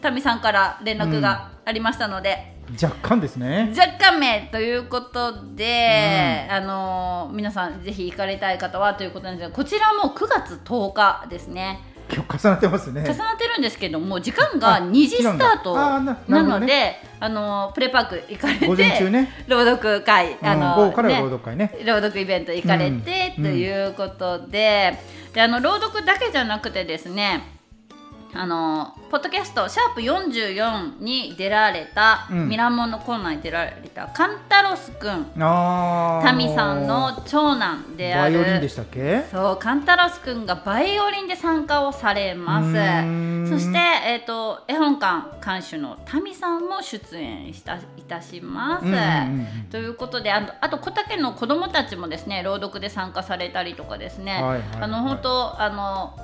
[SPEAKER 1] タミさんから連絡がありましたので、
[SPEAKER 2] 若干ですね。
[SPEAKER 1] 若干名ということで、あの皆さんぜひ行かれたい方はということなんですがこちらも9月10日ですね。
[SPEAKER 2] 今日重なってますね。
[SPEAKER 1] 重なってるんですけども時間が
[SPEAKER 2] あ
[SPEAKER 1] 2時スタート
[SPEAKER 2] な
[SPEAKER 1] のであのプレパーク行かれて
[SPEAKER 2] 午前中ね。
[SPEAKER 1] 朗読会あ
[SPEAKER 2] うん。
[SPEAKER 1] の、
[SPEAKER 2] 午後から
[SPEAKER 1] ね
[SPEAKER 2] 朗読会ね。
[SPEAKER 1] 朗読イベント行かれて、
[SPEAKER 2] うん。
[SPEAKER 1] ということでであの朗読だけじゃなくてですねあのポッドキャスト「シャープ #44」に出られた、
[SPEAKER 2] うん。
[SPEAKER 1] ミラモンのコーナーに出られたカンタロスくん
[SPEAKER 2] あー。
[SPEAKER 1] タミさんの長男であ
[SPEAKER 2] バ
[SPEAKER 1] る
[SPEAKER 2] イオリンでしたっけ？
[SPEAKER 1] そうカンタロスくんがバイオリンで参加をされます。そして、えー、と絵本館監修のタミさんも出演したいたします、
[SPEAKER 2] うんうんうん
[SPEAKER 1] ということであとあと小竹の子どもたちもですね朗読で参加されたりとかですね、
[SPEAKER 2] はいはいはい。
[SPEAKER 1] あの本当あの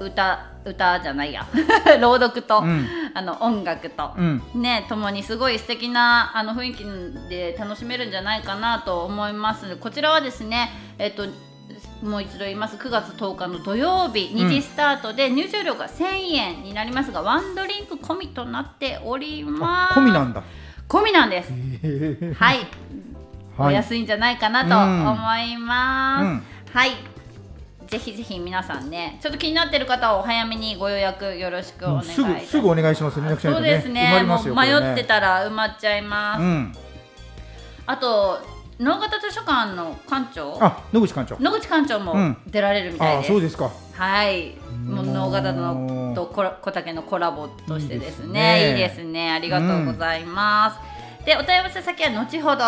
[SPEAKER 1] 歌歌じゃないや。朗読と、
[SPEAKER 2] うん。
[SPEAKER 1] あの音楽と、
[SPEAKER 2] うん。
[SPEAKER 1] ねともにすごい素敵なあの雰囲気で楽しめるんじゃないかなと思います。こちらはですねえっともう一度言います。9月10日の土曜日2時スタートで入場料が1000円になりますが、ワンドリンク込みとなっております。
[SPEAKER 2] あ込みなんだ。
[SPEAKER 1] 込みなんです。はい、お
[SPEAKER 2] はい。
[SPEAKER 1] 安いんじゃないかなと思います、
[SPEAKER 2] うん。
[SPEAKER 1] はいぜひぜひ皆さんねちょっと気になってる方はお早めにご予約よろしくお願いします。
[SPEAKER 2] すぐすぐお願いします連絡しない
[SPEAKER 1] そう
[SPEAKER 2] とね
[SPEAKER 1] ですね
[SPEAKER 2] 埋まりますよ
[SPEAKER 1] もう迷ってたら埋まっちゃいます、
[SPEAKER 2] うん。
[SPEAKER 1] あと能形図書館の館長？
[SPEAKER 2] あ野口館長。
[SPEAKER 1] 野口館長も
[SPEAKER 2] うん。
[SPEAKER 1] 出られるみたい
[SPEAKER 2] あ
[SPEAKER 1] です、
[SPEAKER 2] そうですか。
[SPEAKER 1] はい。もう能形のとこ小竹のコラボとしてですね。いいですね。ありがとうございます、でお問い合わせ先は後ほど。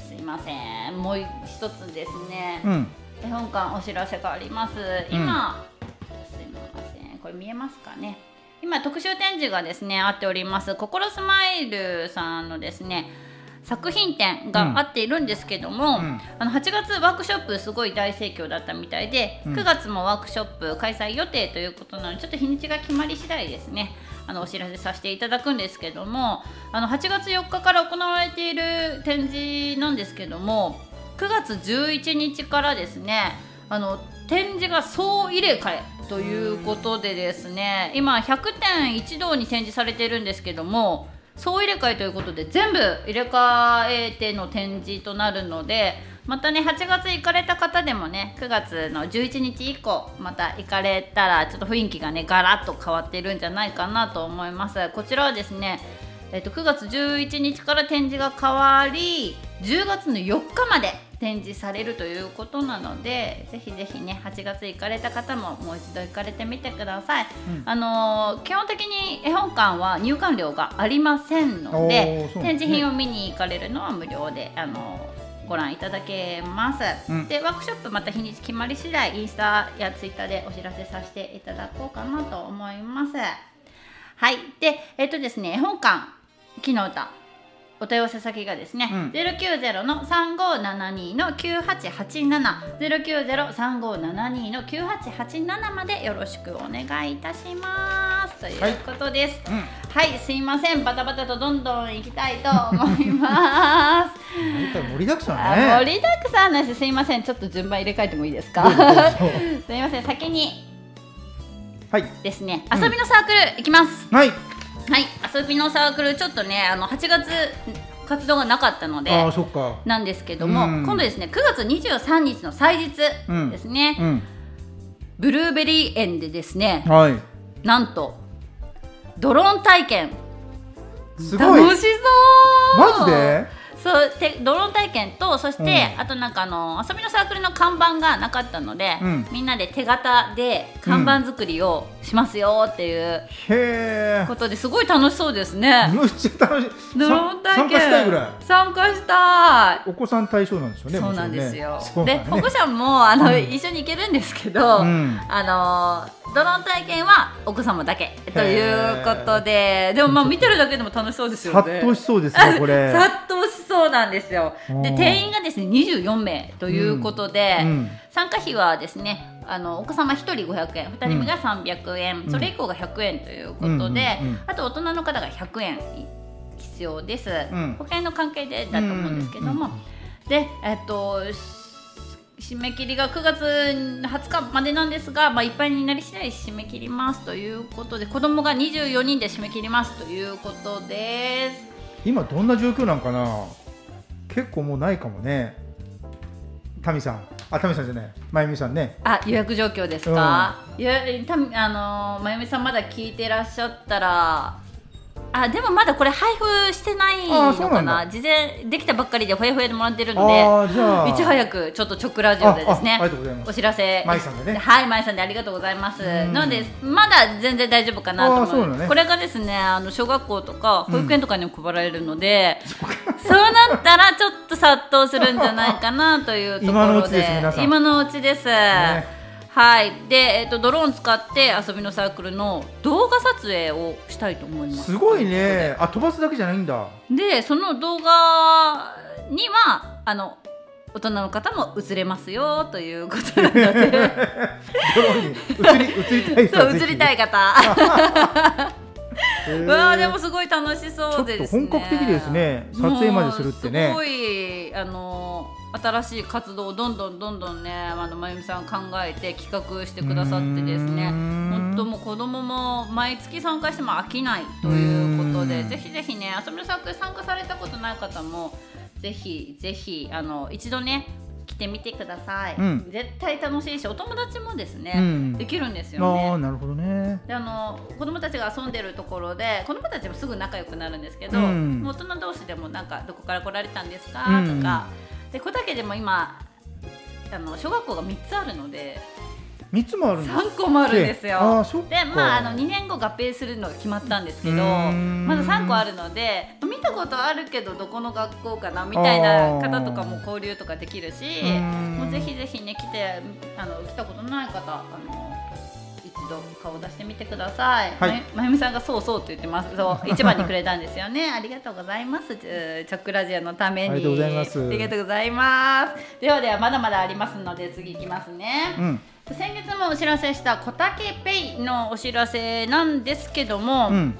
[SPEAKER 1] すいません。もう一つですね、
[SPEAKER 2] うん
[SPEAKER 1] 絵本館お知らせがあります。今、すいません。これ見えますかね。今特集展示がですねあっております。心スマイルさんのですね作品展があっているんですけども、
[SPEAKER 2] うん。
[SPEAKER 1] あの8月ワークショップすごい大盛況だったみたいで、
[SPEAKER 2] うん。
[SPEAKER 1] 9月もワークショップ開催予定ということなのでちょっと日にちが決まり次第ですねあのお知らせさせていただくんですけどもあの8月4日から行われている展示なんですけども9月11日からですねあの展示が総入れ替えということでですね今100点一堂に展示されているんですけども総入れ替えということで全部入れ替えての展示となるのでまたね8月行かれた方でもね9月の11日以降また行かれたらちょっと雰囲気がねガラッと変わってるんじゃないかなと思います。こちらはですねえっと9月11日から展示が変わり10月の4日まで展示されるということなのでぜひぜひね8月行かれた方ももう一度行かれてみてください、
[SPEAKER 2] うん。
[SPEAKER 1] あのー基本的に絵本館は入館料がありませんの
[SPEAKER 2] お
[SPEAKER 1] で
[SPEAKER 2] ね。
[SPEAKER 1] 展示品を見に行かれるのは無料で、あのーご覧いただけます、
[SPEAKER 2] うん。
[SPEAKER 1] でワークショップまた日にち決まり次第インスタやツイッターでお知らせさせていただこうかなと思います。はい。でえっ、とですね絵本館木の歌お問い合わせ先がですね、
[SPEAKER 2] うん。
[SPEAKER 1] 090の3572の9887 090-3572の9887までよろしくお願いいたします。ということです。
[SPEAKER 2] うん。
[SPEAKER 1] はい、すいません、バタバタとどんどん行きたいと思います。
[SPEAKER 2] 盛りだくさん
[SPEAKER 1] あ
[SPEAKER 2] ね
[SPEAKER 1] 盛りだくさんです。すいません、ちょっと順番入れ替えてもいいですか？すいません、先に
[SPEAKER 2] はい。
[SPEAKER 1] ですね、
[SPEAKER 2] うん。
[SPEAKER 1] 遊びのサークル行きます。
[SPEAKER 2] はい
[SPEAKER 1] はい、遊びのサークルちょっとね、あの8月活動がなかったので。
[SPEAKER 2] ああそっか。
[SPEAKER 1] なんですけども、
[SPEAKER 2] うん。
[SPEAKER 1] 今度ですね9月23日の祭日
[SPEAKER 2] うん。
[SPEAKER 1] ですね、
[SPEAKER 2] うん
[SPEAKER 1] ブルーベリー園でですね
[SPEAKER 2] はい。
[SPEAKER 1] なんとドローン体験。
[SPEAKER 2] すごい。
[SPEAKER 1] 楽しそう。
[SPEAKER 2] マジで？
[SPEAKER 1] そうてドローン体験とそして、
[SPEAKER 2] うん。
[SPEAKER 1] あとなんかあの遊びのサークルの看板がなかったので、
[SPEAKER 2] うん。
[SPEAKER 1] みんなで手形で看板作りをしますよっていうことですごい楽しそうですね、
[SPEAKER 2] むっちゃ楽しい。
[SPEAKER 1] ドローン体
[SPEAKER 2] 参
[SPEAKER 1] 験
[SPEAKER 2] 加したいぐらい。
[SPEAKER 1] 参加したい。
[SPEAKER 2] お子さん対象なんでしょうね
[SPEAKER 1] そうなんですよ。
[SPEAKER 2] ね。そうだね。
[SPEAKER 1] 保護者もあの、
[SPEAKER 2] うん。
[SPEAKER 1] 一緒に行けるんですけど、
[SPEAKER 2] うん。
[SPEAKER 1] あのドローン体験はお子様だけということで、でもまあ見てるだけでも楽しそうですよね。
[SPEAKER 2] 殺到しそうですねこれ。
[SPEAKER 1] 殺到しそうなんですよ。で
[SPEAKER 2] うん。
[SPEAKER 1] 定員がですね24名ということで、
[SPEAKER 2] うん
[SPEAKER 1] 参加費はですねあのお子様1人500円2人目が300円、
[SPEAKER 2] うん。
[SPEAKER 1] それ以降が100円ということで、
[SPEAKER 2] うんうんうん。
[SPEAKER 1] あと大人の方が100円必要です、
[SPEAKER 2] ん。
[SPEAKER 1] 保険の関係でだと思うんですけども、
[SPEAKER 2] うん
[SPEAKER 1] でえっとし締め切りが9月20日までなんですが、まあ、いっぱいになり次第締め切りますということで子供が24人で締め切りますということです。
[SPEAKER 2] 今どんな状況なんかな？結構もうないかもね。タミさん。あタミさんじゃない。まゆみさんね。
[SPEAKER 1] あ予約状況ですか、いやたあのーまゆみさんまだ聞いてらっしゃったらあでもまだこれ配布してない
[SPEAKER 2] あ
[SPEAKER 1] のか
[SPEAKER 2] な？
[SPEAKER 1] 事前できたばっかりでほやほやでもらってるのでいち早くちょっと直ラジオでですねお知らせ。
[SPEAKER 2] まいさんでね。
[SPEAKER 1] はいまいさんでありがとうございます。
[SPEAKER 2] ん。
[SPEAKER 1] なのでまだ全然大丈夫かなと思う。
[SPEAKER 2] ね。
[SPEAKER 1] これがですねあの小学校とか保育園とかにも配られるので、そうなったらちょっと殺到するんじゃないかなというところで。
[SPEAKER 2] 今のうちです皆さん。
[SPEAKER 1] 今のうちです、はい。で、えっとドローン使って遊びのサークルの動画撮影をしたいと思います。
[SPEAKER 2] すごいね。あ飛ばすだけじゃないんだ。
[SPEAKER 1] でその動画にはあの大人の方も映れますよということなので。
[SPEAKER 2] ドローンに移り移りたい
[SPEAKER 1] 映りたい方。うわーでもすごい楽しそうで
[SPEAKER 2] ちょっ
[SPEAKER 1] すね
[SPEAKER 2] と本格的ですね。撮影までするってね。
[SPEAKER 1] すごいあの新しい活動をどんどんどんどんねあのまゆみさん考えて企画してくださってですね。本当もう子供も毎月参加しても飽きないということで
[SPEAKER 2] うん。
[SPEAKER 1] ぜひぜひね遊びのサークル参加されたことない方もぜひぜひあの一度ね来てみてください、
[SPEAKER 2] うん。
[SPEAKER 1] 絶対楽しいしお友達もですね、
[SPEAKER 2] うん。
[SPEAKER 1] できるんですよね。
[SPEAKER 2] なるほどね。
[SPEAKER 1] であの子供たちが遊んでるところで子供たちもすぐ仲良くなるんですけど、
[SPEAKER 2] うん。
[SPEAKER 1] 大人同士でもなんかどこから来られたんですか、
[SPEAKER 2] うん。
[SPEAKER 1] とかで小竹でも今あの小学校が3つあるので
[SPEAKER 2] 三つもあるんです
[SPEAKER 1] 3個もあるんですよ。でまああの2年後合併するのが決まったんですけどまだ3個あるので見たことあるけどどこの学校かなみたいな方とかも交流とかできるしもうぜひぜひね来てあの来たことない方あの度顔を出してみてください。
[SPEAKER 2] はい
[SPEAKER 1] まゆみさんがそうそうと言ってます。そう 一番にくれたんですよね。ありがとうございます。チョチョックラジオのために。
[SPEAKER 2] ありがとうございます
[SPEAKER 1] ありがとうございます。ではではまだまだありますので次いきますね。
[SPEAKER 2] うん
[SPEAKER 1] 先月もお知らせした小竹ペイのお知らせなんですけども、
[SPEAKER 2] うん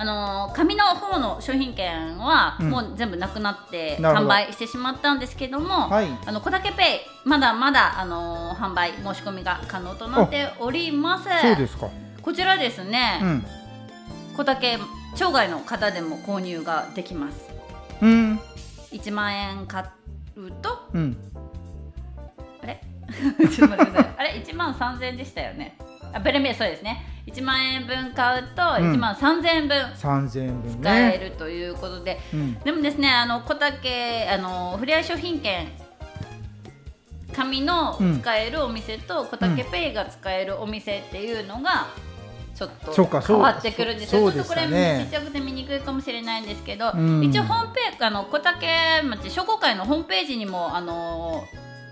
[SPEAKER 1] あのー紙の方の商品券は
[SPEAKER 2] うん。
[SPEAKER 1] もう全部なくなって販売してしまったんですけども、
[SPEAKER 2] はい。
[SPEAKER 1] あの小竹ペイまだまだあのー販売申し込みが可能となっております。
[SPEAKER 2] そうですか。
[SPEAKER 1] こちらですね、
[SPEAKER 2] うん。
[SPEAKER 1] 小竹町外の方でも購入ができます。
[SPEAKER 2] うん。
[SPEAKER 1] 1万円買うと
[SPEAKER 2] うん。
[SPEAKER 1] あれ？ちょっと待ってください。あれ？1万3000円でしたよね。あプレミアそうですね。1万円分買うと
[SPEAKER 2] うん。
[SPEAKER 1] 1万3000円分
[SPEAKER 2] 3000円分
[SPEAKER 1] 使え
[SPEAKER 2] ね
[SPEAKER 1] るということで、
[SPEAKER 2] うん。
[SPEAKER 1] でもですね、あの小竹あのふれあい商品券紙の使えるお店と小竹ペイが使えるお店っていうのがちょっと変わってくるんですよ。
[SPEAKER 2] そう
[SPEAKER 1] ちょっとこれちっちゃくて見にくいかもしれないんですけど、
[SPEAKER 2] うん。
[SPEAKER 1] 一応ホームページあの小竹町商工会のホームページにもあの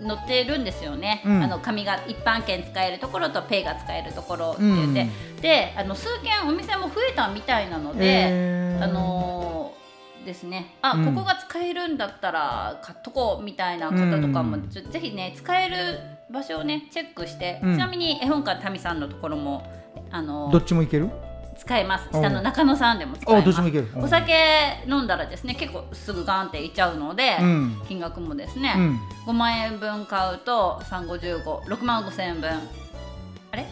[SPEAKER 1] 載ってるんですよね、
[SPEAKER 2] うん。
[SPEAKER 1] あの紙が一般券使えるところとペイが使えるところって言って、であの数件お店も増えたみたいなので、
[SPEAKER 2] えー。
[SPEAKER 1] あのーですね。あ、
[SPEAKER 2] うん。
[SPEAKER 1] ここが使えるんだったら買っとこうみたいな方とかも、ぜひね使える場所をねチェックして、
[SPEAKER 2] うん。
[SPEAKER 1] ちなみに絵本館タミさんのところもあのー
[SPEAKER 2] どっちもいける？
[SPEAKER 1] 使えます。
[SPEAKER 2] うん。
[SPEAKER 1] 下の中野さんでも使え
[SPEAKER 2] あ
[SPEAKER 1] ますお酒飲んだらですね結構すぐガンっていっちゃうので、
[SPEAKER 2] うん。
[SPEAKER 1] 金額もですね、
[SPEAKER 2] うん。
[SPEAKER 1] 5万円分買うと3556万5千円分。あれ？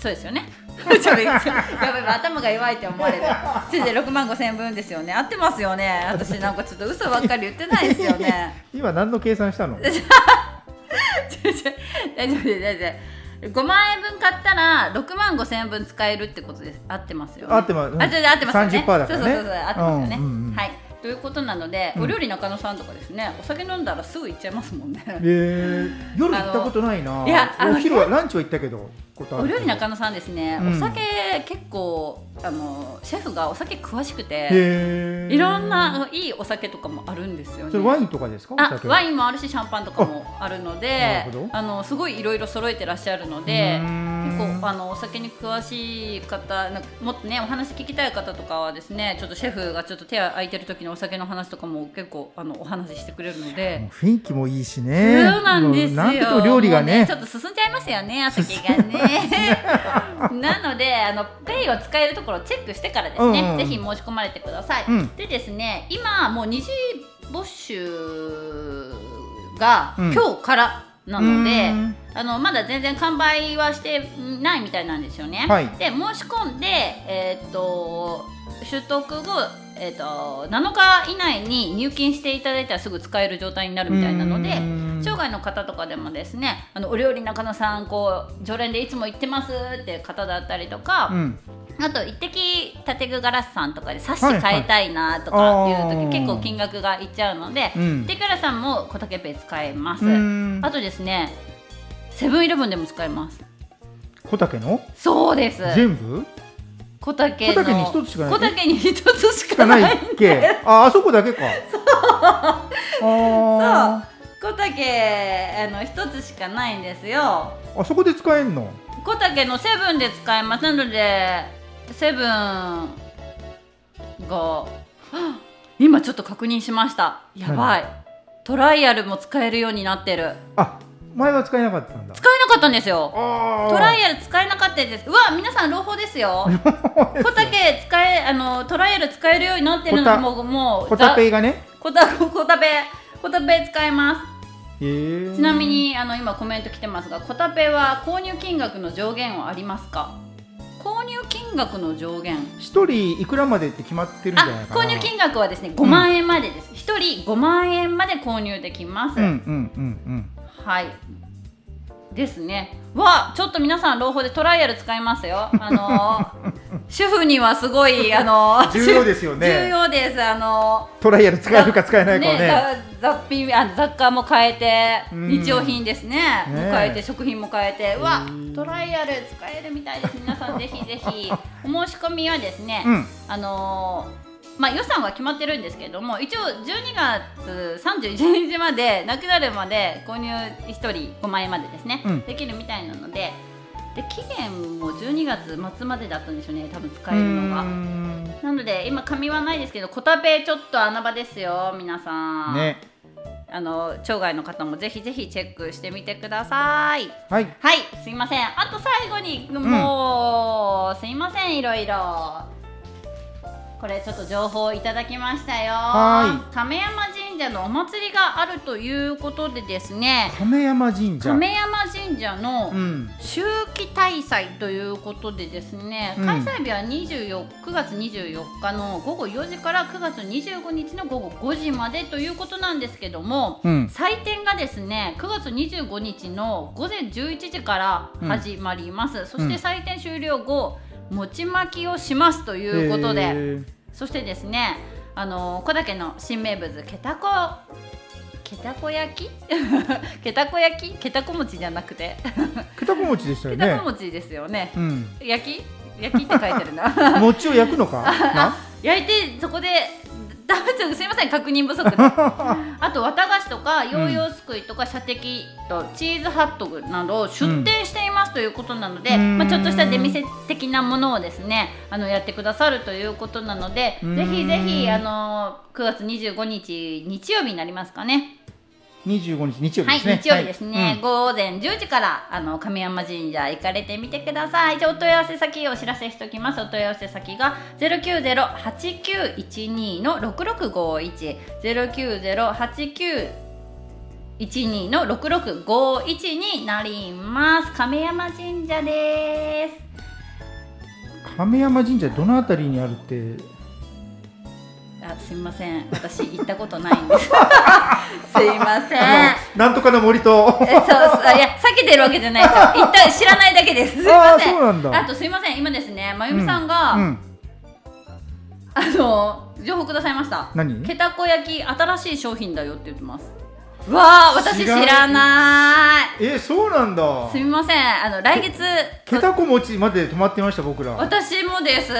[SPEAKER 1] そうですよね。やばい頭が弱いって思われる。先生6万5千円分ですよね。合ってますよね。私なんかちょっと嘘ばっかり言ってないですよね。
[SPEAKER 2] 今何の計算したの？
[SPEAKER 1] 違う違う大丈夫です大丈夫5万円分買ったら6万5千円分使えるってことです合ってますよね。
[SPEAKER 2] 合ってます。うん。
[SPEAKER 1] あ、違う合ってますよね。
[SPEAKER 2] 30%だからね。
[SPEAKER 1] そうそうそうそう合ってますよね、
[SPEAKER 2] うんうんうん。
[SPEAKER 1] はい。ということなので、
[SPEAKER 2] うん。
[SPEAKER 1] お料理中野さんとかですねお酒飲んだらすぐ行っちゃいますもんね。
[SPEAKER 2] えー、夜行ったことないな。
[SPEAKER 1] いや
[SPEAKER 2] お昼はランチは行ったけど。ことあ
[SPEAKER 1] お
[SPEAKER 2] るけど
[SPEAKER 1] 料理中野さんですね、
[SPEAKER 2] うん
[SPEAKER 1] お酒結構あのシェフがお酒詳しくていろんないいお酒とかもあるんですよね
[SPEAKER 2] それワインとかですか？
[SPEAKER 1] あワ
[SPEAKER 2] ン。
[SPEAKER 1] インもあるしシャンパンとかもあるのでな
[SPEAKER 2] るほど
[SPEAKER 1] あのすごいいろいろ揃えてらっしゃるので結構あのお酒に詳しい方なんかもっとねお話聞きたい方とかはですねちょっとシェフがちょっと手空いてる時のお酒の話とかも結構あのお話ししてくれるので。
[SPEAKER 2] 雰囲気もいいしね。
[SPEAKER 1] そうなんですよ。
[SPEAKER 2] なんと料理が
[SPEAKER 1] もう
[SPEAKER 2] ね
[SPEAKER 1] ちょ。っと進んじゃいますよね、お酒がね。なので、あのペイを使えるところをチェックしてからですね、
[SPEAKER 2] うんうん。
[SPEAKER 1] ぜひ申し込まれてください。
[SPEAKER 2] うん。
[SPEAKER 1] でですね、今もう二次募集が
[SPEAKER 2] うん。
[SPEAKER 1] 今日からなので、
[SPEAKER 2] うん。
[SPEAKER 1] あのまだ全然完売はしてないみたいなんですよね。
[SPEAKER 2] はい。
[SPEAKER 1] で申し込んで、えーっと取得後、えーっと7日以内に入金していただいたらすぐ使える状態になるみたいなので。
[SPEAKER 2] うん。
[SPEAKER 1] 生涯の方とかでもですねあのお料理中野さんこう常連でいつも行ってますって方だったりとか、
[SPEAKER 2] うん。
[SPEAKER 1] あと一滴建具ガラスさんとかでサッ
[SPEAKER 2] はい
[SPEAKER 1] たいなとかいう時、
[SPEAKER 2] あー。
[SPEAKER 1] 結構金額がいっちゃうので、
[SPEAKER 2] うん。
[SPEAKER 1] テクラさんも小竹ペイ使えます、
[SPEAKER 2] うん。
[SPEAKER 1] あとですねセブンイレブンでも使えます。
[SPEAKER 2] 小竹の？
[SPEAKER 1] そうです。
[SPEAKER 2] 全部？
[SPEAKER 1] 小竹の
[SPEAKER 2] 小竹に一つしかない
[SPEAKER 1] 小竹に一つし
[SPEAKER 2] しか
[SPEAKER 1] かな
[SPEAKER 2] ないいっけ？ああそこだけか。そう。あ
[SPEAKER 1] 小竹あの一つしかないんですよ。
[SPEAKER 2] ーあそこで使えんの？
[SPEAKER 1] 小竹のセブンで使えます。なのでセブンが今ちょっと確認しました。やばい。トライアルも使えるようになってる。
[SPEAKER 2] あ前は使えなかったんだ。
[SPEAKER 1] 使えなかったんですよ。
[SPEAKER 2] あ
[SPEAKER 1] トラ
[SPEAKER 2] イ
[SPEAKER 1] イアル使えなかったです。うわ皆さん朗報ですよ。小竹使えあのトライアル使えるようになってるのもうもう
[SPEAKER 2] 小竹
[SPEAKER 1] ざ
[SPEAKER 2] がね。
[SPEAKER 1] 小田小田ペ小田ペ使えます。ちなみにあの今コメント来てますが、コタペは購入金額の上限はありますか？購入金額の上限。
[SPEAKER 2] 一人いくらまでって決まってるんじゃない
[SPEAKER 1] あ、
[SPEAKER 2] かな。
[SPEAKER 1] 購入金額はですね、5万円までです。一、人5万円まで購入できます。
[SPEAKER 2] うんうんうん
[SPEAKER 1] はい。ですね。わ、ちょっと皆さん朗報でトライアル使いますよ。あの 主婦にはすごいあの
[SPEAKER 2] 重要ですよね。
[SPEAKER 1] 重要です。あの
[SPEAKER 2] うんトライアル使えるか使えないかはね。
[SPEAKER 1] ざ雑品あ雑貨も変えて
[SPEAKER 2] うん。
[SPEAKER 1] 日用品ですね。
[SPEAKER 2] ね
[SPEAKER 1] 変えて食品も変えて。うわ
[SPEAKER 2] うん。
[SPEAKER 1] トライアル使えるみたいです。皆さんぜひぜひ。お申し込みはですね、
[SPEAKER 2] うん。
[SPEAKER 1] あのーまあ予算は決まってるんですけれども一応12月31日までなくなるまで購入1人5万円までですね、
[SPEAKER 2] うん。
[SPEAKER 1] できるみたいなのでで期限も12月末までだったんですよね多分使えるのが。なので今紙はないですけどコタペちょっと穴場ですよ皆さん、
[SPEAKER 2] ね。
[SPEAKER 1] あの町外の方もぜひぜひチェックしてみてください。
[SPEAKER 2] はい。
[SPEAKER 1] はいすいません。あと最後にもう、すいませんいろいろこれちょっと情報をいただきましたよ。
[SPEAKER 2] は
[SPEAKER 1] 亀山神社のお祭りがあるということでですね。
[SPEAKER 2] 亀山神社。
[SPEAKER 1] 亀山神社の
[SPEAKER 2] うん。
[SPEAKER 1] 秋季大祭ということでですね、
[SPEAKER 2] うん。
[SPEAKER 1] 開催日は24 9月24日の午後4時から9月25日の午後5時までということなんですけども、
[SPEAKER 2] うん。
[SPEAKER 1] 祭典がですね9月25日の午前11時から始まります、そして祭典終了後餅巻きをしますということで、
[SPEAKER 2] へー
[SPEAKER 1] そしてですねあの小竹の新名物けたこけたこ焼き？けたこ焼き？けたこ餅じゃなくて。
[SPEAKER 2] けたこ餅でしたよ
[SPEAKER 1] けた
[SPEAKER 2] ね
[SPEAKER 1] こ餅ですよね。
[SPEAKER 2] うん。
[SPEAKER 1] 焼き？焼きって書いてるな。
[SPEAKER 2] 餅を焼くのか？な？
[SPEAKER 1] 焼いてそこで 食べちゃうすいません確認不足で。あと綿菓子とかヨーヨーすくいとか射的とチーズハットグなどを出店していますということなので、
[SPEAKER 2] うん。
[SPEAKER 1] まあ、ちょっとした出店的なものをですねあのやってくださるということなので
[SPEAKER 2] うん。
[SPEAKER 1] ぜひぜひあの9月25日日曜日になりますかね
[SPEAKER 2] 25日日曜日
[SPEAKER 1] はい、
[SPEAKER 2] ですね
[SPEAKER 1] 日曜日ですね、
[SPEAKER 2] はい
[SPEAKER 1] 午前10時からあの亀山神社行かれてみてください。じゃあお問い合わせ先お知らせしておきます。お問い合わせ先がゼロ九ゼロ八九一二の六六五一ゼロ九ゼロ八九一二の六六五一になります。亀山神社です。
[SPEAKER 2] うん亀山神社どのあたりにあるって
[SPEAKER 1] あ、すみません、私行ったことないんです。すいません。
[SPEAKER 2] なんとかの森と。
[SPEAKER 1] えそうそういや避けてるわけじゃないですよ。一旦知らないだけです。すいません。
[SPEAKER 2] あーそうなんだ。
[SPEAKER 1] あとすいません。今ですねまゆみさんが、
[SPEAKER 2] うん
[SPEAKER 1] あの情報くださいました。
[SPEAKER 2] 何？
[SPEAKER 1] けたこ焼き新しい商品だよって言ってますわあ私知
[SPEAKER 2] 知ら
[SPEAKER 1] らない。
[SPEAKER 2] えそうなんだ。
[SPEAKER 1] すみません。あの来月。
[SPEAKER 2] けたこ餅まで止まってました僕ら。
[SPEAKER 1] 私もです。う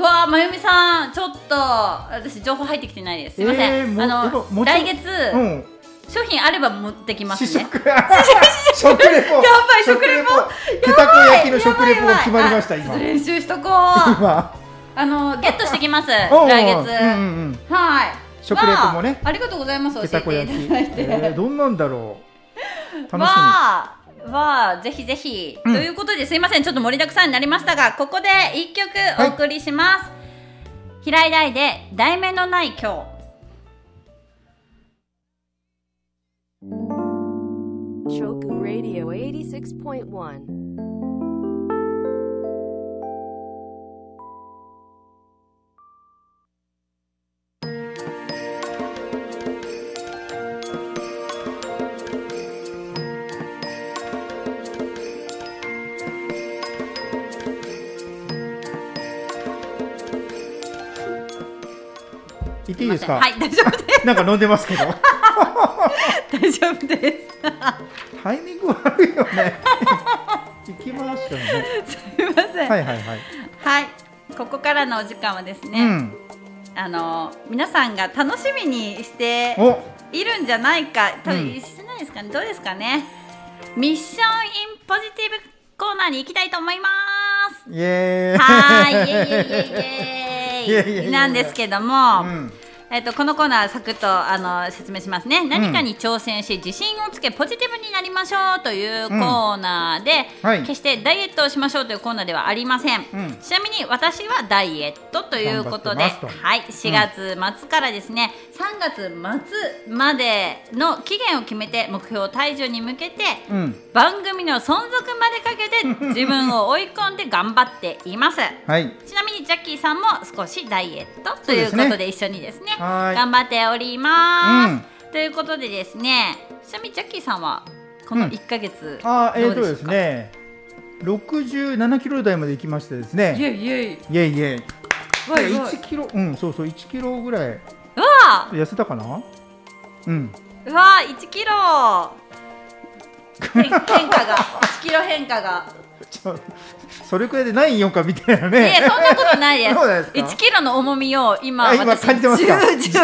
[SPEAKER 1] わあまゆみさんちょっと私情報入ってきてないです。すいません、あの来月、
[SPEAKER 2] うん。
[SPEAKER 1] 商品あれば持ってきますね
[SPEAKER 2] 試食 食レポ。や
[SPEAKER 1] ばい食レポ。
[SPEAKER 2] けたこ焼きの食レポが決まりました今。
[SPEAKER 1] 練習しとこう。
[SPEAKER 2] 今。
[SPEAKER 1] あのゲットしてきます。来月、
[SPEAKER 2] うんうんうん。
[SPEAKER 1] はい
[SPEAKER 2] 食レポもね。
[SPEAKER 1] わあありがとうございます教え
[SPEAKER 2] け
[SPEAKER 1] ていただいて、
[SPEAKER 2] えーどんなんだろう？楽しみ。
[SPEAKER 1] わあわあぜひぜひ、
[SPEAKER 2] うん。
[SPEAKER 1] ということですいませんちょっと盛りだくさんになりましたがここで一曲お送りします、平井大で題名のない今日。
[SPEAKER 3] Shoku Radio 86.1.
[SPEAKER 2] 言っていいですか？
[SPEAKER 1] はい大丈夫です。
[SPEAKER 2] なんか飲んでますけど。
[SPEAKER 1] 大丈夫です。
[SPEAKER 2] タイミング悪いよね。行きましたね。
[SPEAKER 1] すいません。
[SPEAKER 2] はいはいはい。
[SPEAKER 1] はいここからのお時間はですね、
[SPEAKER 2] うん。
[SPEAKER 1] あの皆さんが楽しみにして
[SPEAKER 2] お。
[SPEAKER 1] いるんじゃないか。多分、
[SPEAKER 2] うん。
[SPEAKER 1] してないですかね。どうですかね。ミッションインポジティブコーナーに行きたいと思います。
[SPEAKER 2] イエーイ。
[SPEAKER 1] はーい。イエイ。イエ イ。イエイ。イエイ。なんですけども、
[SPEAKER 2] うん
[SPEAKER 1] えっとこのコーナーサクッとあの説明しますね。何かに挑戦し自信をつけポジティブになりましょうというコーナーで、
[SPEAKER 2] はい。
[SPEAKER 1] 決してダイエットをしましょうというコーナーではありません、
[SPEAKER 2] うん。
[SPEAKER 1] ちなみに私はダイエットということではい。4月末からですね、3月末までの期限を決めて目標体重に向けて、
[SPEAKER 2] うん。
[SPEAKER 1] 番組の存続までかけて 自分を追い込んで頑張っています。
[SPEAKER 2] はい。
[SPEAKER 1] ちなみにジャッキーさんも少しダイエットということで一緒にですね
[SPEAKER 2] はい。
[SPEAKER 1] 頑張っております、
[SPEAKER 2] うん。
[SPEAKER 1] ということでですねちなみにジャッキーさんはこの
[SPEAKER 2] うん。
[SPEAKER 1] 1か月
[SPEAKER 2] あーえーとです
[SPEAKER 1] どうでしょうか、
[SPEAKER 2] ね67キロ台まで行きましてですね。
[SPEAKER 1] イエイイエイ
[SPEAKER 2] イエイイエイいや
[SPEAKER 1] わいわい
[SPEAKER 2] 1キロうんそうそう1キロぐらいう
[SPEAKER 1] わ。
[SPEAKER 2] 痩せたかな？うん。
[SPEAKER 1] うわ1キロ。変変化が。1キロ変化が。
[SPEAKER 2] そそれくらいで何4かみたいない
[SPEAKER 1] や
[SPEAKER 2] ね
[SPEAKER 1] そんなことないです。
[SPEAKER 2] そうですか
[SPEAKER 1] ？1キロの重みを今
[SPEAKER 2] あ今
[SPEAKER 1] 私
[SPEAKER 2] 感じてますか？
[SPEAKER 1] 感じて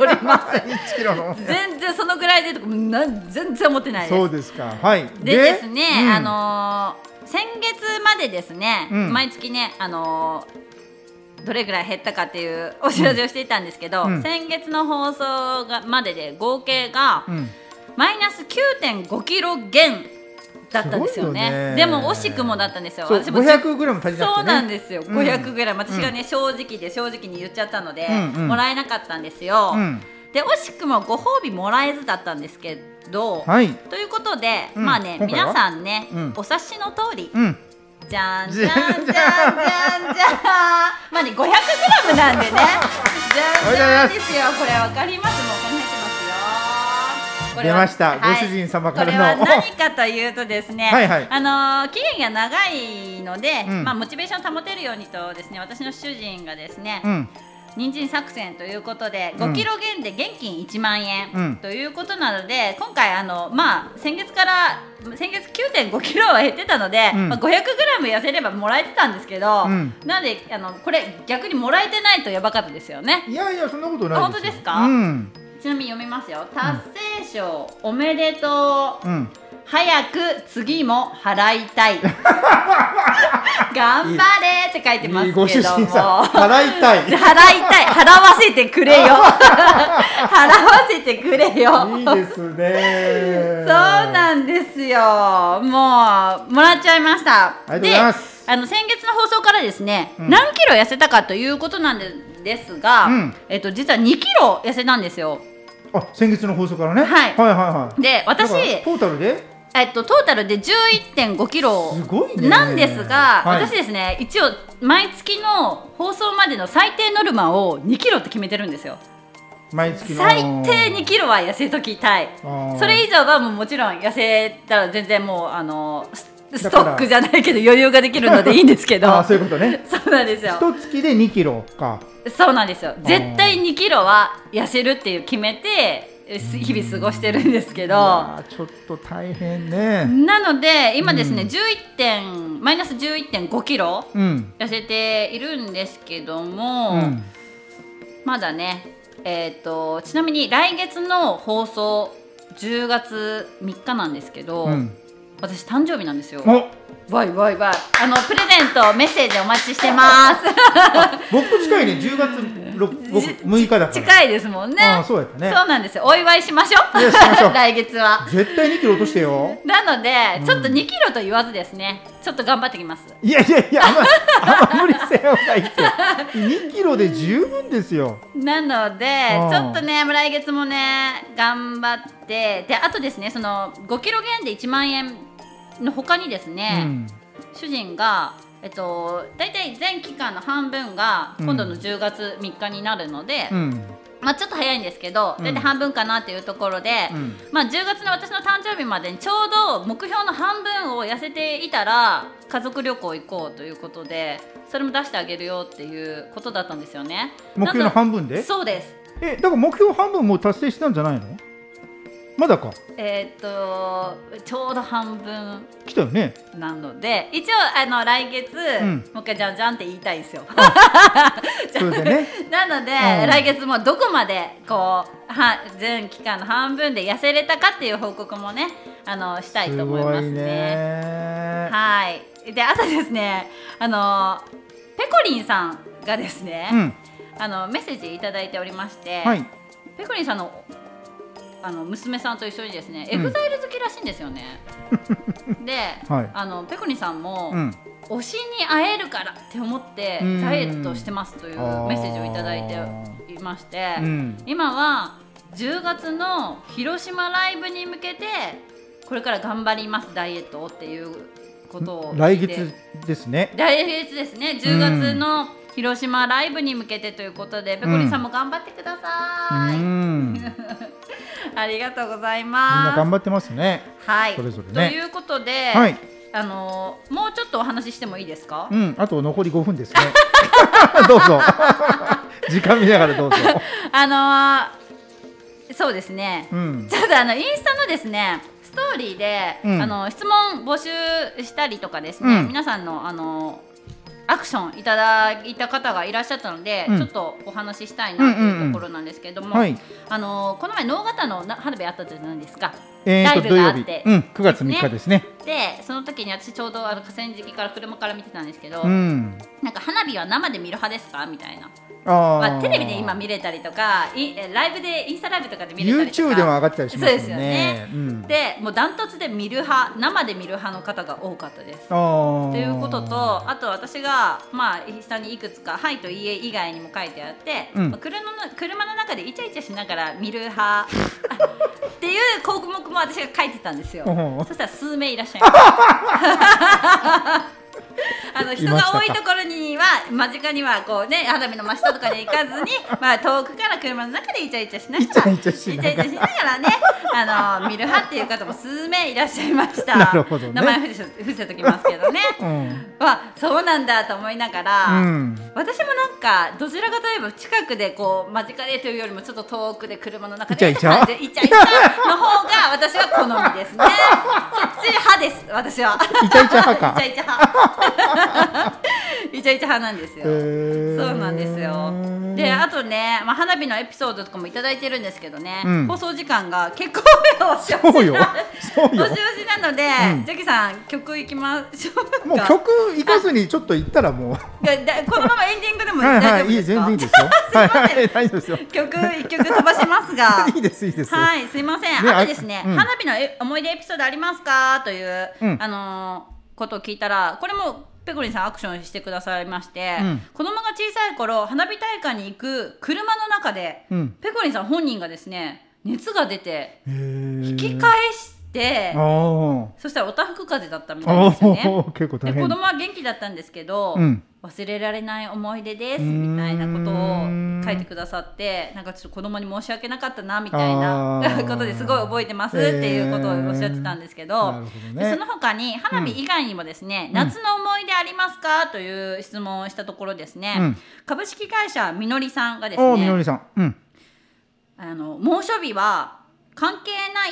[SPEAKER 1] おります。
[SPEAKER 2] 1キロの
[SPEAKER 1] 全然そのぐらいでとかなん全然思ってないです。
[SPEAKER 2] そうですか。はい。
[SPEAKER 1] でですね、
[SPEAKER 2] うん。
[SPEAKER 1] あのー先月までですね、
[SPEAKER 2] うん。
[SPEAKER 1] 毎月ねあのーどれぐらい減ったかっていうお知らせをしていたんですけど、
[SPEAKER 2] うん。
[SPEAKER 1] 先月の放送がまでで合計が
[SPEAKER 2] うん。
[SPEAKER 1] マイナス9.5キロ減だったんですよね。
[SPEAKER 2] ね。
[SPEAKER 1] でも惜しくもだったんですよ。私も
[SPEAKER 2] 500グラム足りなね。
[SPEAKER 1] そうなんですよ。
[SPEAKER 2] うん。
[SPEAKER 1] 500グラム、私がね正直で正直に言っちゃったので、
[SPEAKER 2] うんうん。
[SPEAKER 1] もらえなかったんですよ、
[SPEAKER 2] うん。
[SPEAKER 1] で惜しくもご褒美もらえずだったんですけど、
[SPEAKER 2] はい。
[SPEAKER 1] ということで、
[SPEAKER 2] うん。
[SPEAKER 1] まあね皆さんね、
[SPEAKER 2] うん。
[SPEAKER 1] お察しの通り、
[SPEAKER 2] うん
[SPEAKER 1] じゃんじゃんじゃんじゃんじゃん。まあね500グラムなんでね。じゃんじゃんですよ。これわかります？もうお金入ってますよ。
[SPEAKER 2] 出ました、
[SPEAKER 1] はい。
[SPEAKER 2] ご主人様から
[SPEAKER 1] これは
[SPEAKER 2] の
[SPEAKER 1] 何かというとですね、
[SPEAKER 2] はいはい。
[SPEAKER 1] あのー期限が長いので、
[SPEAKER 2] うん。
[SPEAKER 1] まあモチベーションを保てるようにとですね、私の主人がですね、
[SPEAKER 2] うん
[SPEAKER 1] 人参作戦ということで
[SPEAKER 2] うん。
[SPEAKER 1] 5キロ減で現金1万円、
[SPEAKER 2] うん。
[SPEAKER 1] ということなので今回あのまあ先月から先月9.5キロは減ってたので、
[SPEAKER 2] うん。
[SPEAKER 1] まあ、500グラム痩せればもらえてたんですけど、
[SPEAKER 2] うん。
[SPEAKER 1] なのであのこれ逆にもらえてないとやばかったですよね。
[SPEAKER 2] いやいやそんなことない
[SPEAKER 1] あ本当ですか？
[SPEAKER 2] うん。
[SPEAKER 1] ちなみに読みますよ。達成賞、おめでとう。
[SPEAKER 2] うん
[SPEAKER 1] 早く次も払いたい。頑張れって書いてますけども。
[SPEAKER 2] いいご主人さん。払いたい。
[SPEAKER 1] 払いたい。払わせてくれよ。払わせてくれよ。
[SPEAKER 2] いいですね。
[SPEAKER 1] そうなんですよ。もうもらっちゃいました。
[SPEAKER 2] ありがとうございます。
[SPEAKER 1] であの先月の放送からですね、
[SPEAKER 2] うん。
[SPEAKER 1] 何キロ痩せたかということなんでですが、
[SPEAKER 2] うん。
[SPEAKER 1] えっと、実は2キロ痩せたんですよ。
[SPEAKER 2] あ先月の放送からね。
[SPEAKER 1] はい。
[SPEAKER 2] はいはいはい。
[SPEAKER 1] で私
[SPEAKER 2] トータルで？
[SPEAKER 1] えっと、トータルで11.5キロなんですが、
[SPEAKER 2] はい。
[SPEAKER 1] 私ですね一応毎月の放送までの最低ノルマを2キロって決めてるんですよ。
[SPEAKER 2] 毎月の。
[SPEAKER 1] 最低2キロは痩せときたい。それ以上はもうもちろん痩せたら全然もうあのストックじゃないけど余裕ができるのでいいんですけど。
[SPEAKER 2] あーそういうことね。
[SPEAKER 1] そうなんですよ。
[SPEAKER 2] 一月で2キロか。
[SPEAKER 1] そうなんですよ。絶対2キロは痩せるっていう決めて日々過ごしてるんですけ
[SPEAKER 2] い
[SPEAKER 1] ど
[SPEAKER 2] ちょっと大変ね。
[SPEAKER 1] なので今ですね、
[SPEAKER 2] うん。
[SPEAKER 1] 11点マイナス11.5キロ
[SPEAKER 2] うん。
[SPEAKER 1] 痩せているんですけど
[SPEAKER 2] う
[SPEAKER 1] も、
[SPEAKER 2] ん。
[SPEAKER 1] まだねえっ、とちなみに来月の放送10月3日なんですけど、
[SPEAKER 2] うん。
[SPEAKER 1] 私誕生日なんですよ。
[SPEAKER 2] お
[SPEAKER 1] わいわいわい。あのプレゼントメッセージお待ちしてます。
[SPEAKER 2] 僕と近いね。10月6 6日だから。
[SPEAKER 1] 近いですもんね。
[SPEAKER 2] ああそうやったね。
[SPEAKER 1] そうなんですよ。お祝いしましょう。来月は。
[SPEAKER 2] 絶対2キロ落としてよ。
[SPEAKER 1] なので、
[SPEAKER 2] うん。
[SPEAKER 1] ちょっと2キロと言わずですね。ちょっと頑張ってきます。
[SPEAKER 2] いやいやいやあんまあんま無理せよがいいって2キロで十分ですよ。
[SPEAKER 1] なのでちょっとね来月もね頑張って。であとですねその5キロ減で1万円の他にです
[SPEAKER 2] う
[SPEAKER 1] ね、
[SPEAKER 2] ん。
[SPEAKER 1] 主人がえっと大体全期間の半分が
[SPEAKER 2] うん。
[SPEAKER 1] 今度の10月3日になるので、
[SPEAKER 2] うん。
[SPEAKER 1] まあちょっと早いんですけど
[SPEAKER 2] うん。
[SPEAKER 1] 大体半分かなっていうところで、
[SPEAKER 2] うん。
[SPEAKER 1] まあ10月の私の誕生日までにちょうど目標の半分を痩せていたら家族旅行行こうということでそれも出してあげるよっていうことだったんですよね。
[SPEAKER 2] 目標の半分で？
[SPEAKER 1] そうです。
[SPEAKER 2] えだから目標半分もう達成したんじゃないの？まだか？
[SPEAKER 1] えーっとちょうど半分。
[SPEAKER 2] 来たよね。
[SPEAKER 1] なので一応あの来月、
[SPEAKER 2] ん。
[SPEAKER 1] もう一回じゃんじゃんって言いたいですよ。
[SPEAKER 2] それでね。
[SPEAKER 1] なので、
[SPEAKER 2] うん。
[SPEAKER 1] 来月もどこまでこうは全期間の半分で痩せれたかっていう報告もねあのしたい
[SPEAKER 2] す
[SPEAKER 1] と思いますね。
[SPEAKER 2] ね。
[SPEAKER 1] はい。であとですねあのペコリンさんがですね、
[SPEAKER 2] うん。
[SPEAKER 1] あのメッセージいただいておりまして、
[SPEAKER 2] はい。
[SPEAKER 1] ペコリンさんのあの娘さんと一緒にですね、
[SPEAKER 2] うん。
[SPEAKER 1] エグザイル好きらしいんですよね。で、
[SPEAKER 2] はい。
[SPEAKER 1] あのペコリンさんも、
[SPEAKER 2] うん。
[SPEAKER 1] 推しに会えるからって思って
[SPEAKER 2] うん。
[SPEAKER 1] ダイエットしてますというメッセージをいただいていまして、
[SPEAKER 2] うん。
[SPEAKER 1] 今は10月の広島ライブに向けてこれから頑張りますダイエットをっていうことを
[SPEAKER 2] 来月ですね。
[SPEAKER 1] 来月ですね。10月の広島ライブに向けてということで、ペコリンさんも頑張ってくだ
[SPEAKER 2] う
[SPEAKER 1] さい、
[SPEAKER 2] んみん
[SPEAKER 1] ありがとうござい
[SPEAKER 2] な
[SPEAKER 1] ます。
[SPEAKER 2] 頑張ってますね。
[SPEAKER 1] はい。
[SPEAKER 2] それぞれね。
[SPEAKER 1] ということで、
[SPEAKER 2] はい。
[SPEAKER 1] あのーもうちょっとお話ししてもいいですか、
[SPEAKER 2] うんあと残り5分ですね。どうぞ。時間見ながらどうぞ。
[SPEAKER 1] あのーそうですね、
[SPEAKER 2] うん。
[SPEAKER 1] ちょっとあのインスタのですねスストーリーで、
[SPEAKER 2] うん。
[SPEAKER 1] あの質問募集したりとかですね、
[SPEAKER 2] うん。
[SPEAKER 1] 皆さんのあのアクションいただいた方がいらっしゃったので、
[SPEAKER 2] うん。
[SPEAKER 1] ちょっとお話ししたいなというところなんですけれども、
[SPEAKER 2] はい。
[SPEAKER 1] あのこの前能形のな花火あったじゃないですか。
[SPEAKER 2] えー、
[SPEAKER 1] ライブがあって。
[SPEAKER 2] うん9月3日ですね。
[SPEAKER 1] でその時に私ちょうどあの河川敷から車から見てたんですけど、
[SPEAKER 2] うん。
[SPEAKER 1] なんか花火は生で見る派ですか？みたいな、まあ、テレビで今見れたりとかいえライブでインスタライブとかで見れたりとか。
[SPEAKER 2] YouTube でも上がったりしますよね。
[SPEAKER 1] そうですよね。
[SPEAKER 2] うん、
[SPEAKER 1] でもうダントツで見る派生で見る派の方が多かったです。ということとあと私が、まあ、下にいくつか「はい」と「いいえ」以外にも書いてあって、
[SPEAKER 2] うん。
[SPEAKER 1] まあ車の車の中でイチャイチャしながら見る派。っていう項目も私が書いてたんですよ。そしたら数名いらっしゃいました。あの人が多いところには間近にはこうね花火の真下とかに行かずに まあ遠くから車の中でイチャイチャしながら。
[SPEAKER 2] イチャイチャしながら
[SPEAKER 1] ねあの見る派っていう方も数名いらっしゃいました。
[SPEAKER 2] ね。
[SPEAKER 1] 名前伏せ伏せときますけどね。
[SPEAKER 2] うん。
[SPEAKER 1] わそうなんだと思いながら、
[SPEAKER 2] うん。
[SPEAKER 1] 私もなんかどちらかといえば近くでこう間近でというよりもちょっと遠くで車の中で
[SPEAKER 2] イチャイチャ？
[SPEAKER 1] イチャイチャの方が私は好みですね。そっち派です私は。
[SPEAKER 2] イチャイチャ派か。
[SPEAKER 1] イチャイチャ派 イチャイチャ派なんですよ、そうなんですよ。であとね、まあ、花火のエピソードとかもいただいてるんですけどね、
[SPEAKER 2] うん。
[SPEAKER 1] 放送時間が結構
[SPEAKER 2] そうよ。そうよ。
[SPEAKER 1] 押し押しなので、
[SPEAKER 2] うん。
[SPEAKER 1] ジャキさん曲いきましょうか。
[SPEAKER 2] もう曲行かずにちょっと行ったらもう。
[SPEAKER 1] このままエンディングでも
[SPEAKER 2] はい
[SPEAKER 1] 大
[SPEAKER 2] はいいい
[SPEAKER 1] 丈夫です。か、
[SPEAKER 2] 全然いいですよ。はいはい大丈夫ですよ。
[SPEAKER 1] 曲一曲飛ばしますが。
[SPEAKER 2] いいですいいです。
[SPEAKER 1] はいすいません、
[SPEAKER 2] ね
[SPEAKER 1] あとですね、
[SPEAKER 2] あうん。
[SPEAKER 1] 花火のえ思い出エピソードありますか？という、
[SPEAKER 2] うん。
[SPEAKER 1] あのーことを聞いたらこれもペコリンさんアクションしてくださいまして、
[SPEAKER 2] うん。
[SPEAKER 1] 子供が小さい頃花火大会に行く車の中で、
[SPEAKER 2] うん。
[SPEAKER 1] ペコリンさん本人がですね熱が出て
[SPEAKER 2] 引
[SPEAKER 1] 引き返して、そしたらおたふく風邪だったみたいですよね。
[SPEAKER 2] 結構大変。
[SPEAKER 1] で子供は元気だったんですけど、
[SPEAKER 2] うん。
[SPEAKER 1] 忘れられない思い出ですみたいなことを書いてくださってなんかちょっと子供に申し訳なかったなみたいなことですごい覚えてますっていうことをおっしゃってたんですけど,、
[SPEAKER 2] なるほどね。
[SPEAKER 1] でその他に花火以外にもですね、
[SPEAKER 2] ん。
[SPEAKER 1] 夏の思い出ありますか？という質問をしたところですね、
[SPEAKER 2] うん。
[SPEAKER 1] 株式会社みのりさんがです
[SPEAKER 2] おーみの
[SPEAKER 1] ね
[SPEAKER 2] りさん。
[SPEAKER 1] あの猛暑日は関係ない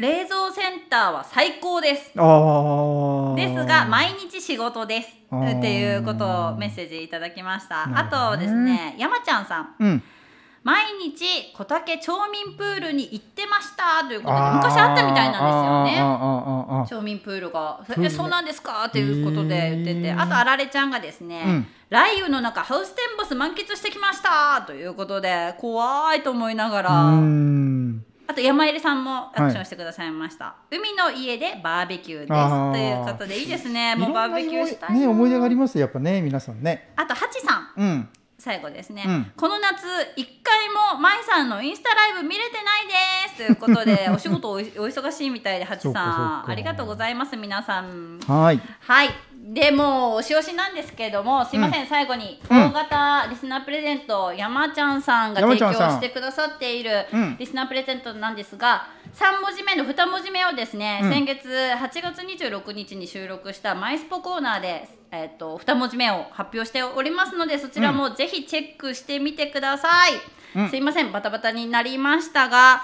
[SPEAKER 1] 冷蔵センターは最高です。ですが毎日仕事です。っていうことをメッセージいただきました、あとですね山ちゃんさん。
[SPEAKER 2] うん。
[SPEAKER 1] 毎日小竹町民プールに行ってましたということで昔あったみたいなんですよね。町民プールが。そうなんですか？ということで言ってて。あとあられちゃんがですね、
[SPEAKER 2] うん。
[SPEAKER 1] 雷雨の中ハウステンボス満喫してきました。ということで怖いと思いながらあと山入さんもアクションしてくださいました、海の家でバーベキューです。ということでいいですね。もうバーベキューしたい。な
[SPEAKER 2] ね思い出がありますやっぱね皆さんね。
[SPEAKER 1] あとハチさん。
[SPEAKER 2] うん。
[SPEAKER 1] 最後ですね、
[SPEAKER 2] うん。
[SPEAKER 1] この夏一回も舞さんのインスタライブ見れてないです。ということで お仕事おお忙しいみたいでハチさ
[SPEAKER 2] か
[SPEAKER 1] んありがとうございます皆さん。
[SPEAKER 2] はい。
[SPEAKER 1] はいでもう押し押しなんですけれどもすいません、最後に
[SPEAKER 2] うん。
[SPEAKER 1] 大型リスナープレゼント、山ちゃんさんが提供してくださっている
[SPEAKER 2] うん。
[SPEAKER 1] リスナープレゼントなんですが、3文字目の2文字目をですね、
[SPEAKER 2] うん。
[SPEAKER 1] 先月8月26日に収録したマイスポコーナーで、えっと2文字目を発表しておりますのでそちらもぜひチェックしてみてください、
[SPEAKER 2] うん。
[SPEAKER 1] すいませんバタバタになりましたが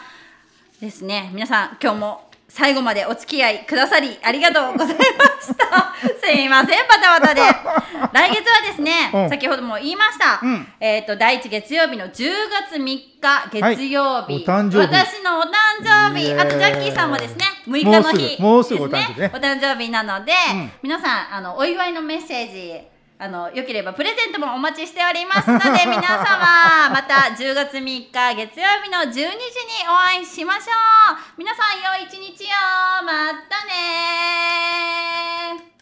[SPEAKER 1] ですね皆さん今日も最後までお付き合いくださりありがとうございました。すいませんバタバタで。来月はですね、
[SPEAKER 2] うん。
[SPEAKER 1] 先ほども言いました、
[SPEAKER 2] うん。
[SPEAKER 1] えっ、と第一月曜日の10月3日月曜日、
[SPEAKER 2] はい。日。
[SPEAKER 1] 私のお誕生日。あとジャッキーさんもですね6日の日
[SPEAKER 2] もうすぐもうすぐお誕生日ね。
[SPEAKER 1] お誕生日なので、
[SPEAKER 2] うん。
[SPEAKER 1] 皆さんあのお祝いのメッセージあのよければプレゼントもお待ちしておりますので 皆様また10月3日月曜日の12時にお会いしましょう。皆さん良い一日を。またね